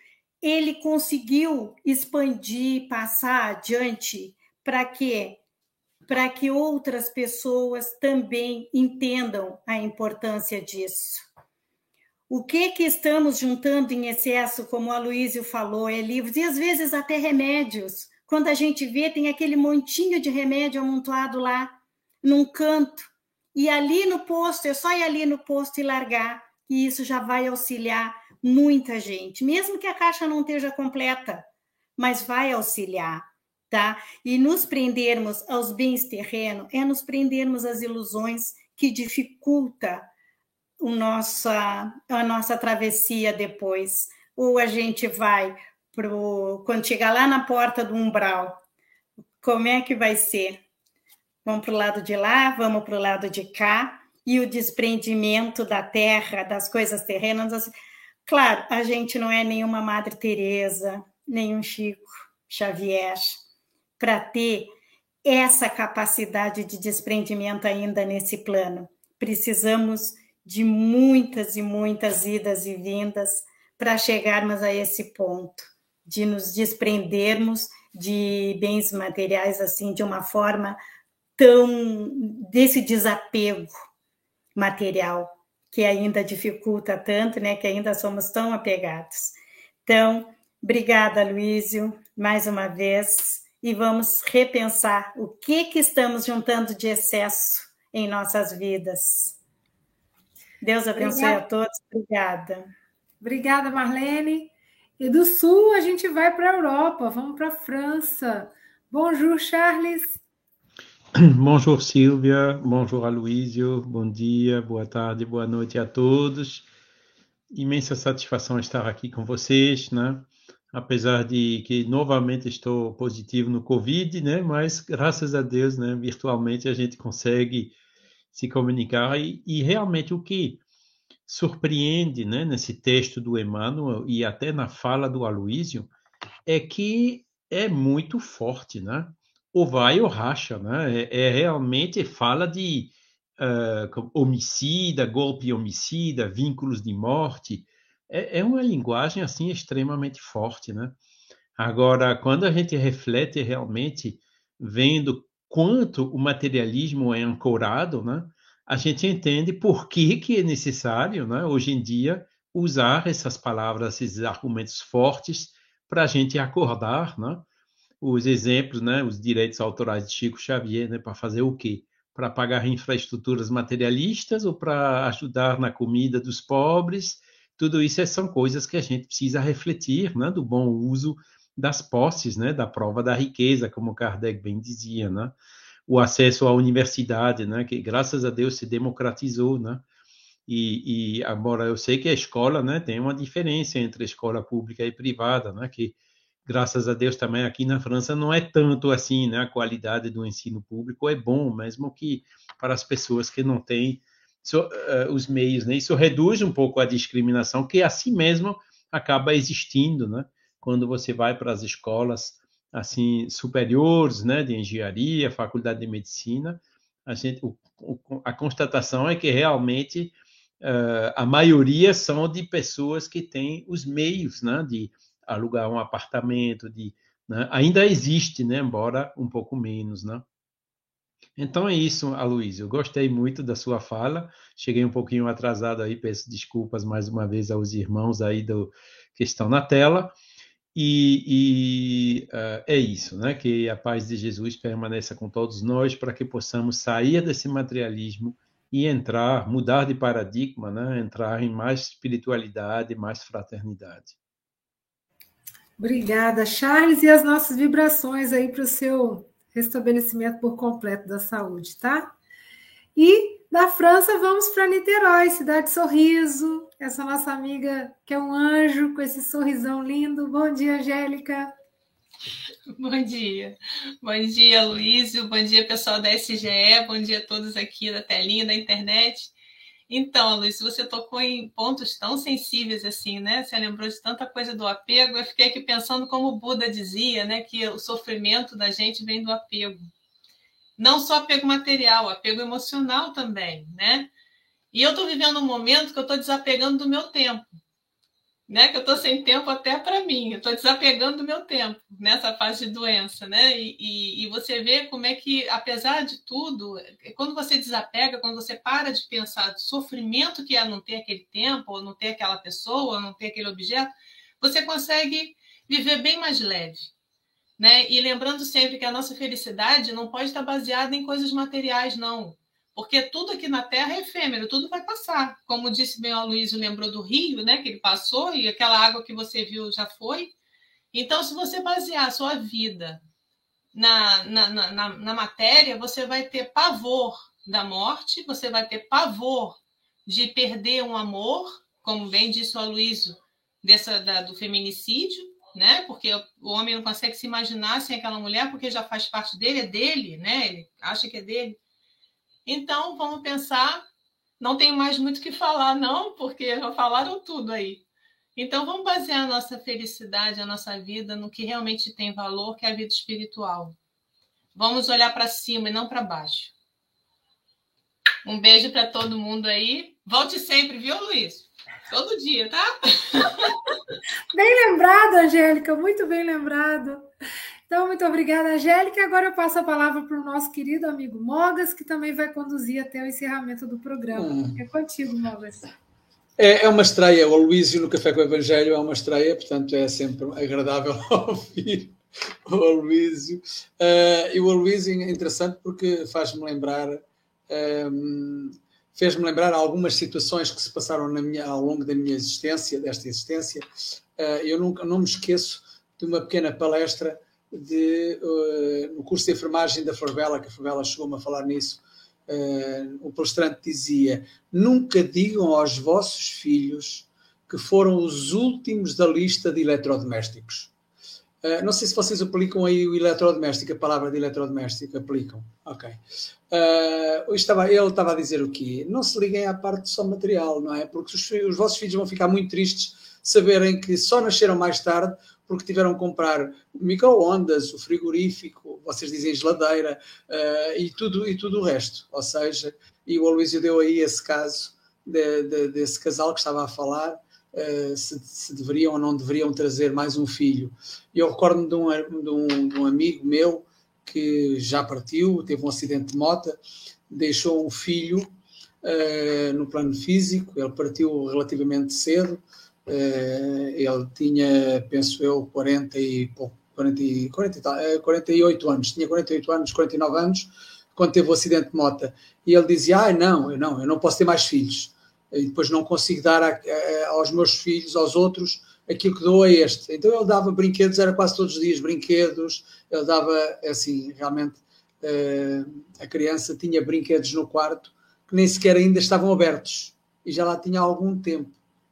ele conseguiu expandir, passar adiante para quê? Para que outras pessoas também entendam a importância disso. O que que estamos juntando em excesso, como a Luísio falou, é livros e às vezes até remédios. Quando a gente vê, tem aquele montinho de remédio amontoado lá, num canto. E ali no posto, é só ir ali no posto e largar, e isso já vai auxiliar muita gente, mesmo que a caixa não esteja completa, mas vai auxiliar, tá? E nos prendermos aos bens terrenos é nos prendermos às ilusões que dificulta o nossa, a nossa travessia depois. Ou a gente vai pro quando chegar lá na porta do umbral, como é que vai ser? Vamos para o lado de lá, vamos para o lado de cá, e o desprendimento da terra, das coisas terrenas. Assim. Claro, a gente não é nenhuma Madre Teresa, nenhum Chico Xavier, para ter essa capacidade de desprendimento ainda nesse plano. Precisamos de muitas e muitas idas e vindas para chegarmos a esse ponto, de nos desprendermos de bens materiais assim de uma forma tão desse desapego material que ainda dificulta tanto, né, que ainda somos tão apegados. Então, obrigada, Luísio, mais uma vez, e vamos repensar o que que estamos juntando de excesso em nossas vidas. Deus abençoe Obrigada. a todos. Obrigada. Obrigada, Marlene. E do Sul a gente vai para a Europa, vamos para a França. Bonjour, Charles. Bonjour Silvia, bonjour Aloísio, bom dia, boa tarde, boa noite a todos. Imensa satisfação estar aqui com vocês, né? Apesar de que novamente estou positivo no Covid, né? Mas graças a Deus, né? Virtualmente a gente consegue se comunicar e, e realmente o que surpreende, né? Nesse texto do Emmanuel e até na fala do Aloísio é que é muito forte, né? ou vai ou racha, né? É, é realmente fala de uh, homicida, golpe homicida, vínculos de morte. É, é, uma linguagem assim extremamente forte, né? Agora, quando a gente reflete realmente, vendo quanto o materialismo é ancorado, né? A gente entende por que, que é necessário, né? Hoje em dia usar essas palavras, esses argumentos fortes para a gente acordar, né? os exemplos, né, os direitos autorais de Chico Xavier, né, para fazer o quê? Para pagar infraestruturas materialistas ou para ajudar na comida dos pobres? Tudo isso são coisas que a gente precisa refletir, né, do bom uso das posses, né, da prova da riqueza, como Kardec bem dizia, né? O acesso à universidade, né, que graças a Deus se democratizou, né? E, e agora eu sei que a escola, né, tem uma diferença entre escola pública e privada, né, que graças a Deus também aqui na França não é tanto assim, né? A qualidade do ensino público é bom, mesmo que para as pessoas que não têm uh, os meios, né? Isso reduz um pouco a discriminação que assim mesmo acaba existindo, né? Quando você vai para as escolas assim superiores, né, de engenharia, faculdade de medicina, a gente o, o, a constatação é que realmente uh, a maioria são de pessoas que têm os meios, né, de alugar um apartamento, de, né? ainda existe, né? embora um pouco menos. Né? Então é isso, Aloysio. Eu gostei muito da sua fala. Cheguei um pouquinho atrasado aí, peço desculpas mais uma vez aos irmãos aí do, que estão na tela. E, e uh, é isso, né? Que a paz de Jesus permaneça com todos nós para que possamos sair desse materialismo e entrar, mudar de paradigma, né? Entrar em mais espiritualidade, mais fraternidade. Obrigada, Charles, e as nossas vibrações aí para o seu restabelecimento por completo da saúde, tá? E da França vamos para Niterói, cidade sorriso. Essa nossa amiga que é um anjo com esse sorrisão lindo. Bom dia, Angélica. Bom dia. Bom dia, Luísio. Bom dia, pessoal da SGE. Bom dia a todos aqui da telinha da internet. Então, Luiz, você tocou em pontos tão sensíveis assim, né? Você lembrou de tanta coisa do apego. Eu fiquei aqui pensando como o Buda dizia, né? Que o sofrimento da gente vem do apego. Não só apego material, apego emocional também, né? E eu estou vivendo um momento que eu estou desapegando do meu tempo né? Que eu estou sem tempo até para mim, estou desapegando do meu tempo nessa fase de doença, né? E, e, e, você vê como é que, apesar de tudo, quando você desapega, quando você para de pensar do sofrimento que é não ter aquele tempo, ou não ter aquela pessoa, ou não ter aquele objeto, você consegue viver bem mais leve. Né? E lembrando sempre que a nossa felicidade não pode estar baseada em coisas materiais, não. Porque tudo aqui na Terra é efêmero, tudo vai passar. Como disse bem o Aloysio, lembrou do rio, né? Que ele passou e aquela água que você viu já foi. Então, se você basear a sua vida na, na, na, na matéria, você vai ter pavor da morte, você vai ter pavor de perder um amor, como bem disse o Aloysio, dessa, da, do feminicídio, né? Porque o homem não consegue se imaginar sem aquela mulher, porque já faz parte dele, é dele, né? Ele acha que é dele. Então, vamos pensar. Não tenho mais muito o que falar, não, porque já falaram tudo aí. Então, vamos basear a nossa felicidade, a nossa vida no que realmente tem valor, que é a vida espiritual. Vamos olhar para cima e não para baixo. Um beijo para todo mundo aí. Volte sempre, viu, Luiz? Todo dia, tá? Bem lembrado, Angélica, muito bem lembrado. Então, muito obrigada, Angélica. Agora eu passo a palavra para o nosso querido amigo Mogas, que também vai conduzir até o encerramento do programa. Hum. É contigo, Mogas. É, é uma estreia. O Aloísio no Café com o Evangelho é uma estreia, portanto é sempre agradável ouvir o Aloísio. Uh, e o Aloísio é interessante porque faz-me lembrar. Um, fez-me lembrar algumas situações que se passaram na minha, ao longo da minha existência, desta existência. Uh, eu nunca não me esqueço de uma pequena palestra de, uh, no curso de enfermagem da Forbela, que a Forbela chegou-me a falar nisso, uh, o palestrante dizia: nunca digam aos vossos filhos que foram os últimos da lista de eletrodomésticos. Uh, não sei se vocês aplicam aí o eletrodoméstico, a palavra de eletrodoméstico, aplicam. Ok. Uh, estava, ele estava a dizer o quê? Não se liguem à parte só material, não é? Porque os, os vossos filhos vão ficar muito tristes saberem que só nasceram mais tarde porque tiveram que comprar micro-ondas, o frigorífico, vocês dizem geladeira uh, e, tudo, e tudo o resto. Ou seja, e o Aloysio deu aí esse caso de, de, desse casal que estava a falar, uh, se, se, deveriam ou não deveriam trazer mais um filho. E eu recordo-me de um, de, um, de um amigo meu que já partiu, teve um acidente de moto, deixou um filho uh, no plano físico, ele partiu relativamente cedo, ele tinha, penso eu, 40 e pouco, 40, 40, 48 anos, tinha 48 anos, 49 anos, quando teve o acidente de moto. E ele dizia: Ah, não, eu não, eu não posso ter mais filhos. E depois não consigo dar a, a, aos meus filhos, aos outros, aquilo que dou a este. Então ele dava brinquedos, era quase todos os dias brinquedos, ele dava, assim, realmente, uh, a criança tinha brinquedos no quarto que nem sequer ainda estavam abertos. E já lá tinha algum tempo.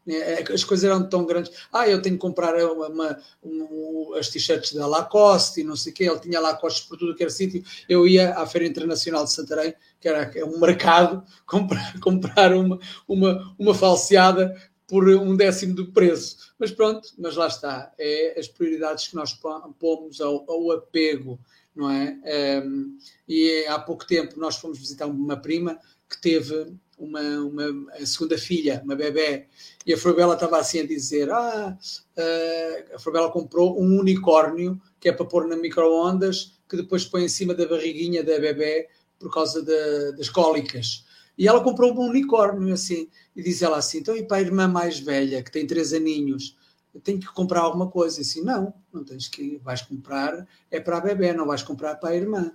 É, é, as coisas eram tão grandes. Ah, eu tenho que comprar uma, uma, um, as t-shirts da Lacoste e não sei o quê. Ele tinha Lacoste por tudo que era sítio. Eu ia à Feira Internacional de Santarém, que era é um mercado, comprar, comprar uma, uma, uma falseada por um décimo do preço. Mas pronto, mas lá está. É as prioridades que nós pomos ao, ao apego, não é? Um, e há pouco tempo nós fomos visitar uma prima que teve uma, uma a segunda filha, uma bebê, e a Forbella estava assim a dizer: Ah, uh, a Forbella comprou um unicórnio que é para pôr na micro-ondas, que depois põe em cima da barriguinha da bebê por causa de, das cólicas. E ela comprou um unicórnio assim, e diz ela assim: então, e para a irmã mais velha, que tem três aninhos, tem que comprar alguma coisa? E assim, não, não tens que, vais comprar, é para a bebê, não vais comprar para a irmã.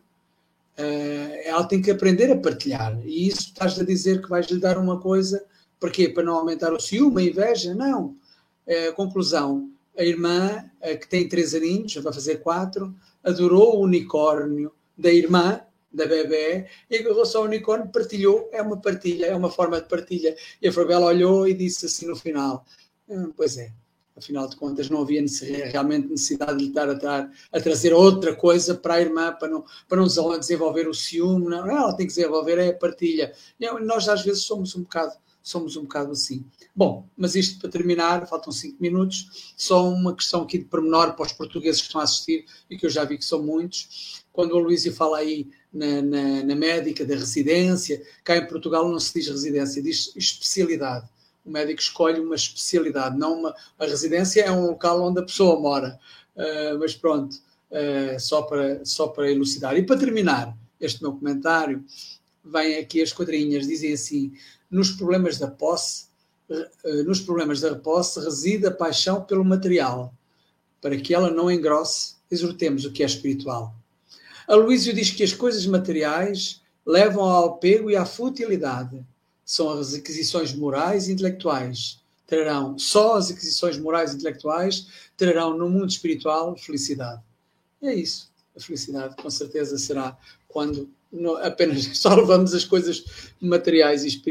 Uh, ela tem que aprender a partilhar. E isso estás a dizer que vais lhe dar uma coisa, para quê? Para não aumentar o ciúme, a inveja? Não. Uh, conclusão: a irmã, uh, que tem três aninhos, já vai fazer quatro, adorou o unicórnio da irmã, da bebê, e agarrou-se ao unicórnio, partilhou. É uma partilha, é uma forma de partilha. E a Fabela olhou e disse assim no final: hum, Pois é, afinal de contas não havia realmente necessidade de lhe estar a, tra a, trazer outra coisa para a irmã, para não, para não desenvolver o ciúme, não, ela tem que desenvolver é a partilha. Nós às vezes somos um bocado somos um bocado assim. Bom, mas isto para terminar, faltam cinco minutos, só uma questão aqui de pormenor para os portugueses que estão a assistir e que eu já vi que são muitos. Quando o Luísio fala aí na, na, na médica da residência, cá em Portugal não se diz residência, diz especialidade o médico escolhe uma especialidade, não uma. A residência é um local onde a pessoa mora. Uh, mas pronto, uh, só, para, só para elucidar. E para terminar este meu comentário, vêm aqui as quadrinhas, dizem assim: nos problemas da posse, uh, nos problemas da posse reside a paixão pelo material. Para que ela não engrosse, exortemos o que é espiritual. A Luísio diz que as coisas materiais levam ao apego e à futilidade são as aquisições morais e intelectuais. Trarão, só as aquisições morais e intelectuais trarão no mundo espiritual felicidade. E é isso. A felicidade, com certeza, será quando apenas só levamos as coisas materiais e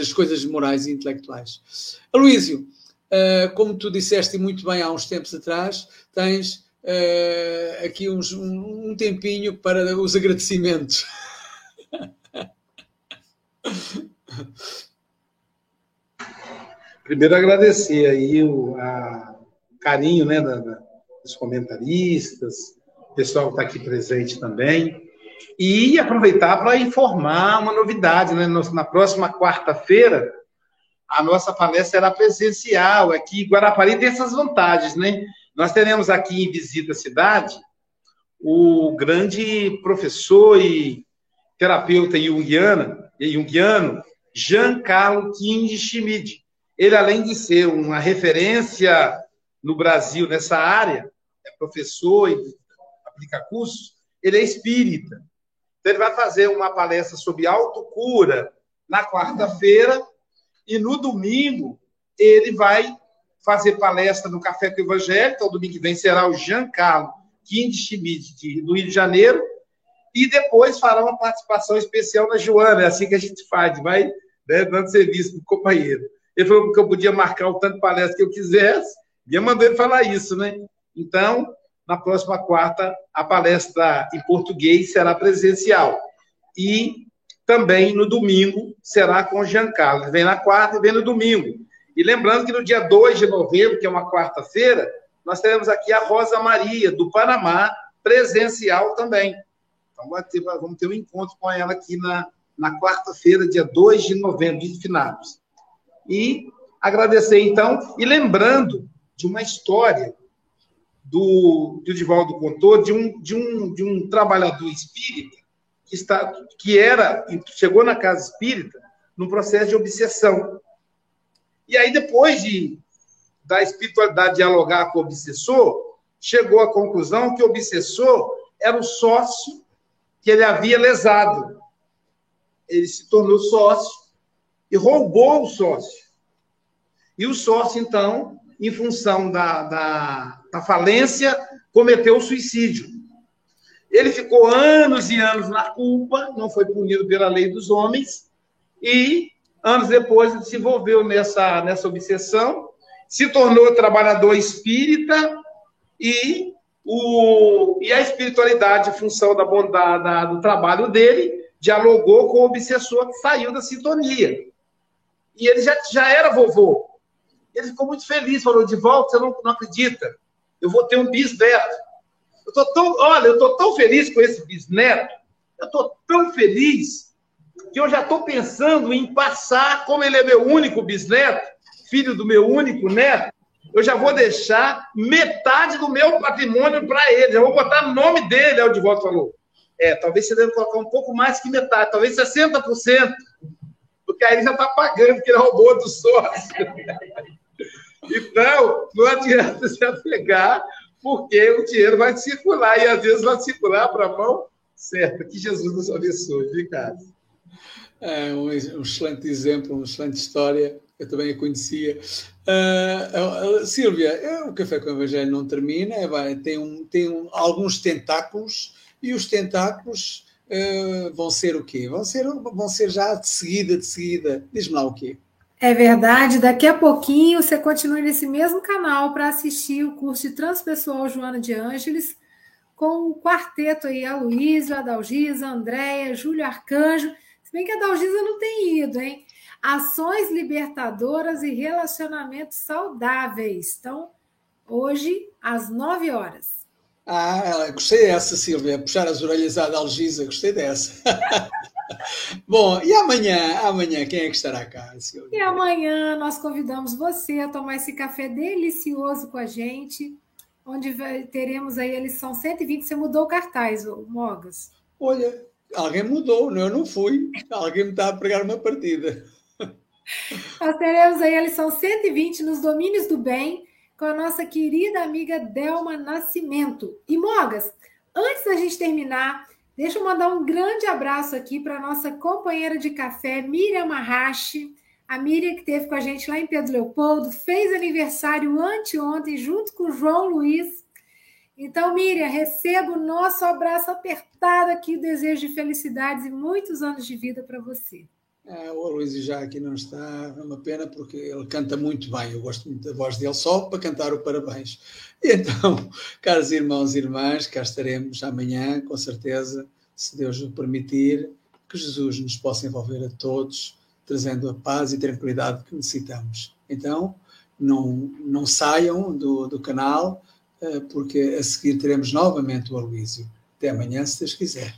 as coisas morais e intelectuais. Aloísio, uh, como tu disseste muito bem há uns tempos atrás, tens uh, aqui uns, um, um tempinho para os agradecimentos. Primeiro agradecer aí o carinho né, da, da, dos comentaristas, o pessoal que está aqui presente também, e aproveitar para informar uma novidade. Né? Na próxima quarta-feira, a nossa palestra será presencial. Aqui em Guarapari tem essas vantagens, né? Nós teremos aqui em Visita à Cidade o grande professor e terapeuta junguiano, junguiano Giancarlo King Schmid. Ele, além de ser uma referência no Brasil nessa área, é professor e aplica cursos, ele é espírita. Então, ele vai fazer uma palestra sobre autocura na quarta-feira e no domingo ele vai fazer palestra no Café com o Evangelho, então domingo que vem será o Giancarlo Kim Schmidt, de, do Rio de Janeiro, e depois fará uma participação especial na Joana, é assim que a gente faz, vai né, dando serviço para o companheiro. Ele falou que eu podia marcar o tanto de palestra que eu quisesse, e eu mandei ele falar isso, né? Então, na próxima quarta, a palestra em português será presencial. E também no domingo será com o Giancarlo. Vem na quarta e vem no domingo. E lembrando que no dia 2 de novembro, que é uma quarta-feira, nós teremos aqui a Rosa Maria, do Panamá, presencial também. Então, vamos ter um encontro com ela aqui na, na quarta-feira, dia 2 de novembro, de finados. E agradecer, então, e lembrando de uma história do, do Divaldo contou, de um, de, um, de um trabalhador espírita que, está, que era, chegou na casa espírita num processo de obsessão. E aí, depois de da espiritualidade dialogar com o obsessor, chegou à conclusão que o obsessor era o sócio que ele havia lesado. Ele se tornou sócio e roubou o sócio. E o sócio, então, em função da, da, da falência, cometeu suicídio. Ele ficou anos e anos na culpa, não foi punido pela lei dos homens, e anos depois ele se envolveu nessa, nessa obsessão, se tornou trabalhador espírita e, o, e a espiritualidade, em função da bondade do trabalho dele, dialogou com o obsessor que saiu da sintonia. E ele já, já era vovô. Ele ficou muito feliz, falou, de volta, você não, não acredita. Eu vou ter um bisneto. Eu tô tão, olha, eu estou tão feliz com esse bisneto, eu estou tão feliz que eu já estou pensando em passar, como ele é meu único bisneto, filho do meu único neto, eu já vou deixar metade do meu patrimônio para ele, já vou botar o nome dele, é o de volta falou. É, talvez você deve colocar um pouco mais que metade, talvez 60%, porque aí ele já está pagando, porque ele roubou do sócio. Então, não adianta se apegar, porque o dinheiro vai circular, e às vezes vai circular para a mão certa. Que Jesus nos abençoe, viu, É um, um, excelente exemplo, uma excelente história. Eu também a conhecia. Uh, uh, Sílvia, o Café com o Evangelho não termina, é, vai, tem, um, tem um, alguns tentáculos, e os tentáculos uh, vão ser o quê? Vão ser, vão ser já de seguida, de seguida. Diz-me lá o quê? É verdade, daqui a pouquinho você continua nesse mesmo canal para assistir o curso de Transpessoal Joana de Ângeles, com o quarteto aí, a Luísa, a Dalgisa, a Andréia, Júlio Arcanjo. Se bem que a Dalgisa não tem ido, hein? Ações libertadoras e relacionamentos saudáveis. Então, hoje, às nove horas. Ah, gostei dessa, Silvia. Puxar as orelhas à Dalgisa, gostei dessa. Bom, e amanhã? Amanhã, quem é que estará cá? E amanhã nós convidamos você a tomar esse café delicioso com a gente, onde teremos aí a lição 120. Você mudou o cartaz, Mogas? Olha, alguém mudou, eu não fui. Alguém me está a pregar uma partida. Nós teremos aí a lição 120 nos domínios do bem com a nossa querida amiga Delma Nascimento. E Mogas, antes da gente terminar, Deixa eu mandar um grande abraço aqui para a nossa companheira de café, Miriam Marrache. A Miriam que esteve com a gente lá em Pedro Leopoldo, fez aniversário anteontem, junto com o João Luiz. Então, Miriam, receba o nosso abraço apertado aqui, desejo de felicidades e muitos anos de vida para você. É, o Luiz já aqui não está, é uma pena porque ele canta muito bem, eu gosto muito da voz dele, só para cantar o parabéns. Então, caros irmãos e irmãs, cá estaremos amanhã, com certeza, se Deus o permitir, que Jesus nos possa envolver a todos, trazendo a paz e tranquilidade que necessitamos. Então, não, não saiam do, do canal, eh, porque a seguir teremos novamente o Aloísio. Até amanhã, se Deus quiser.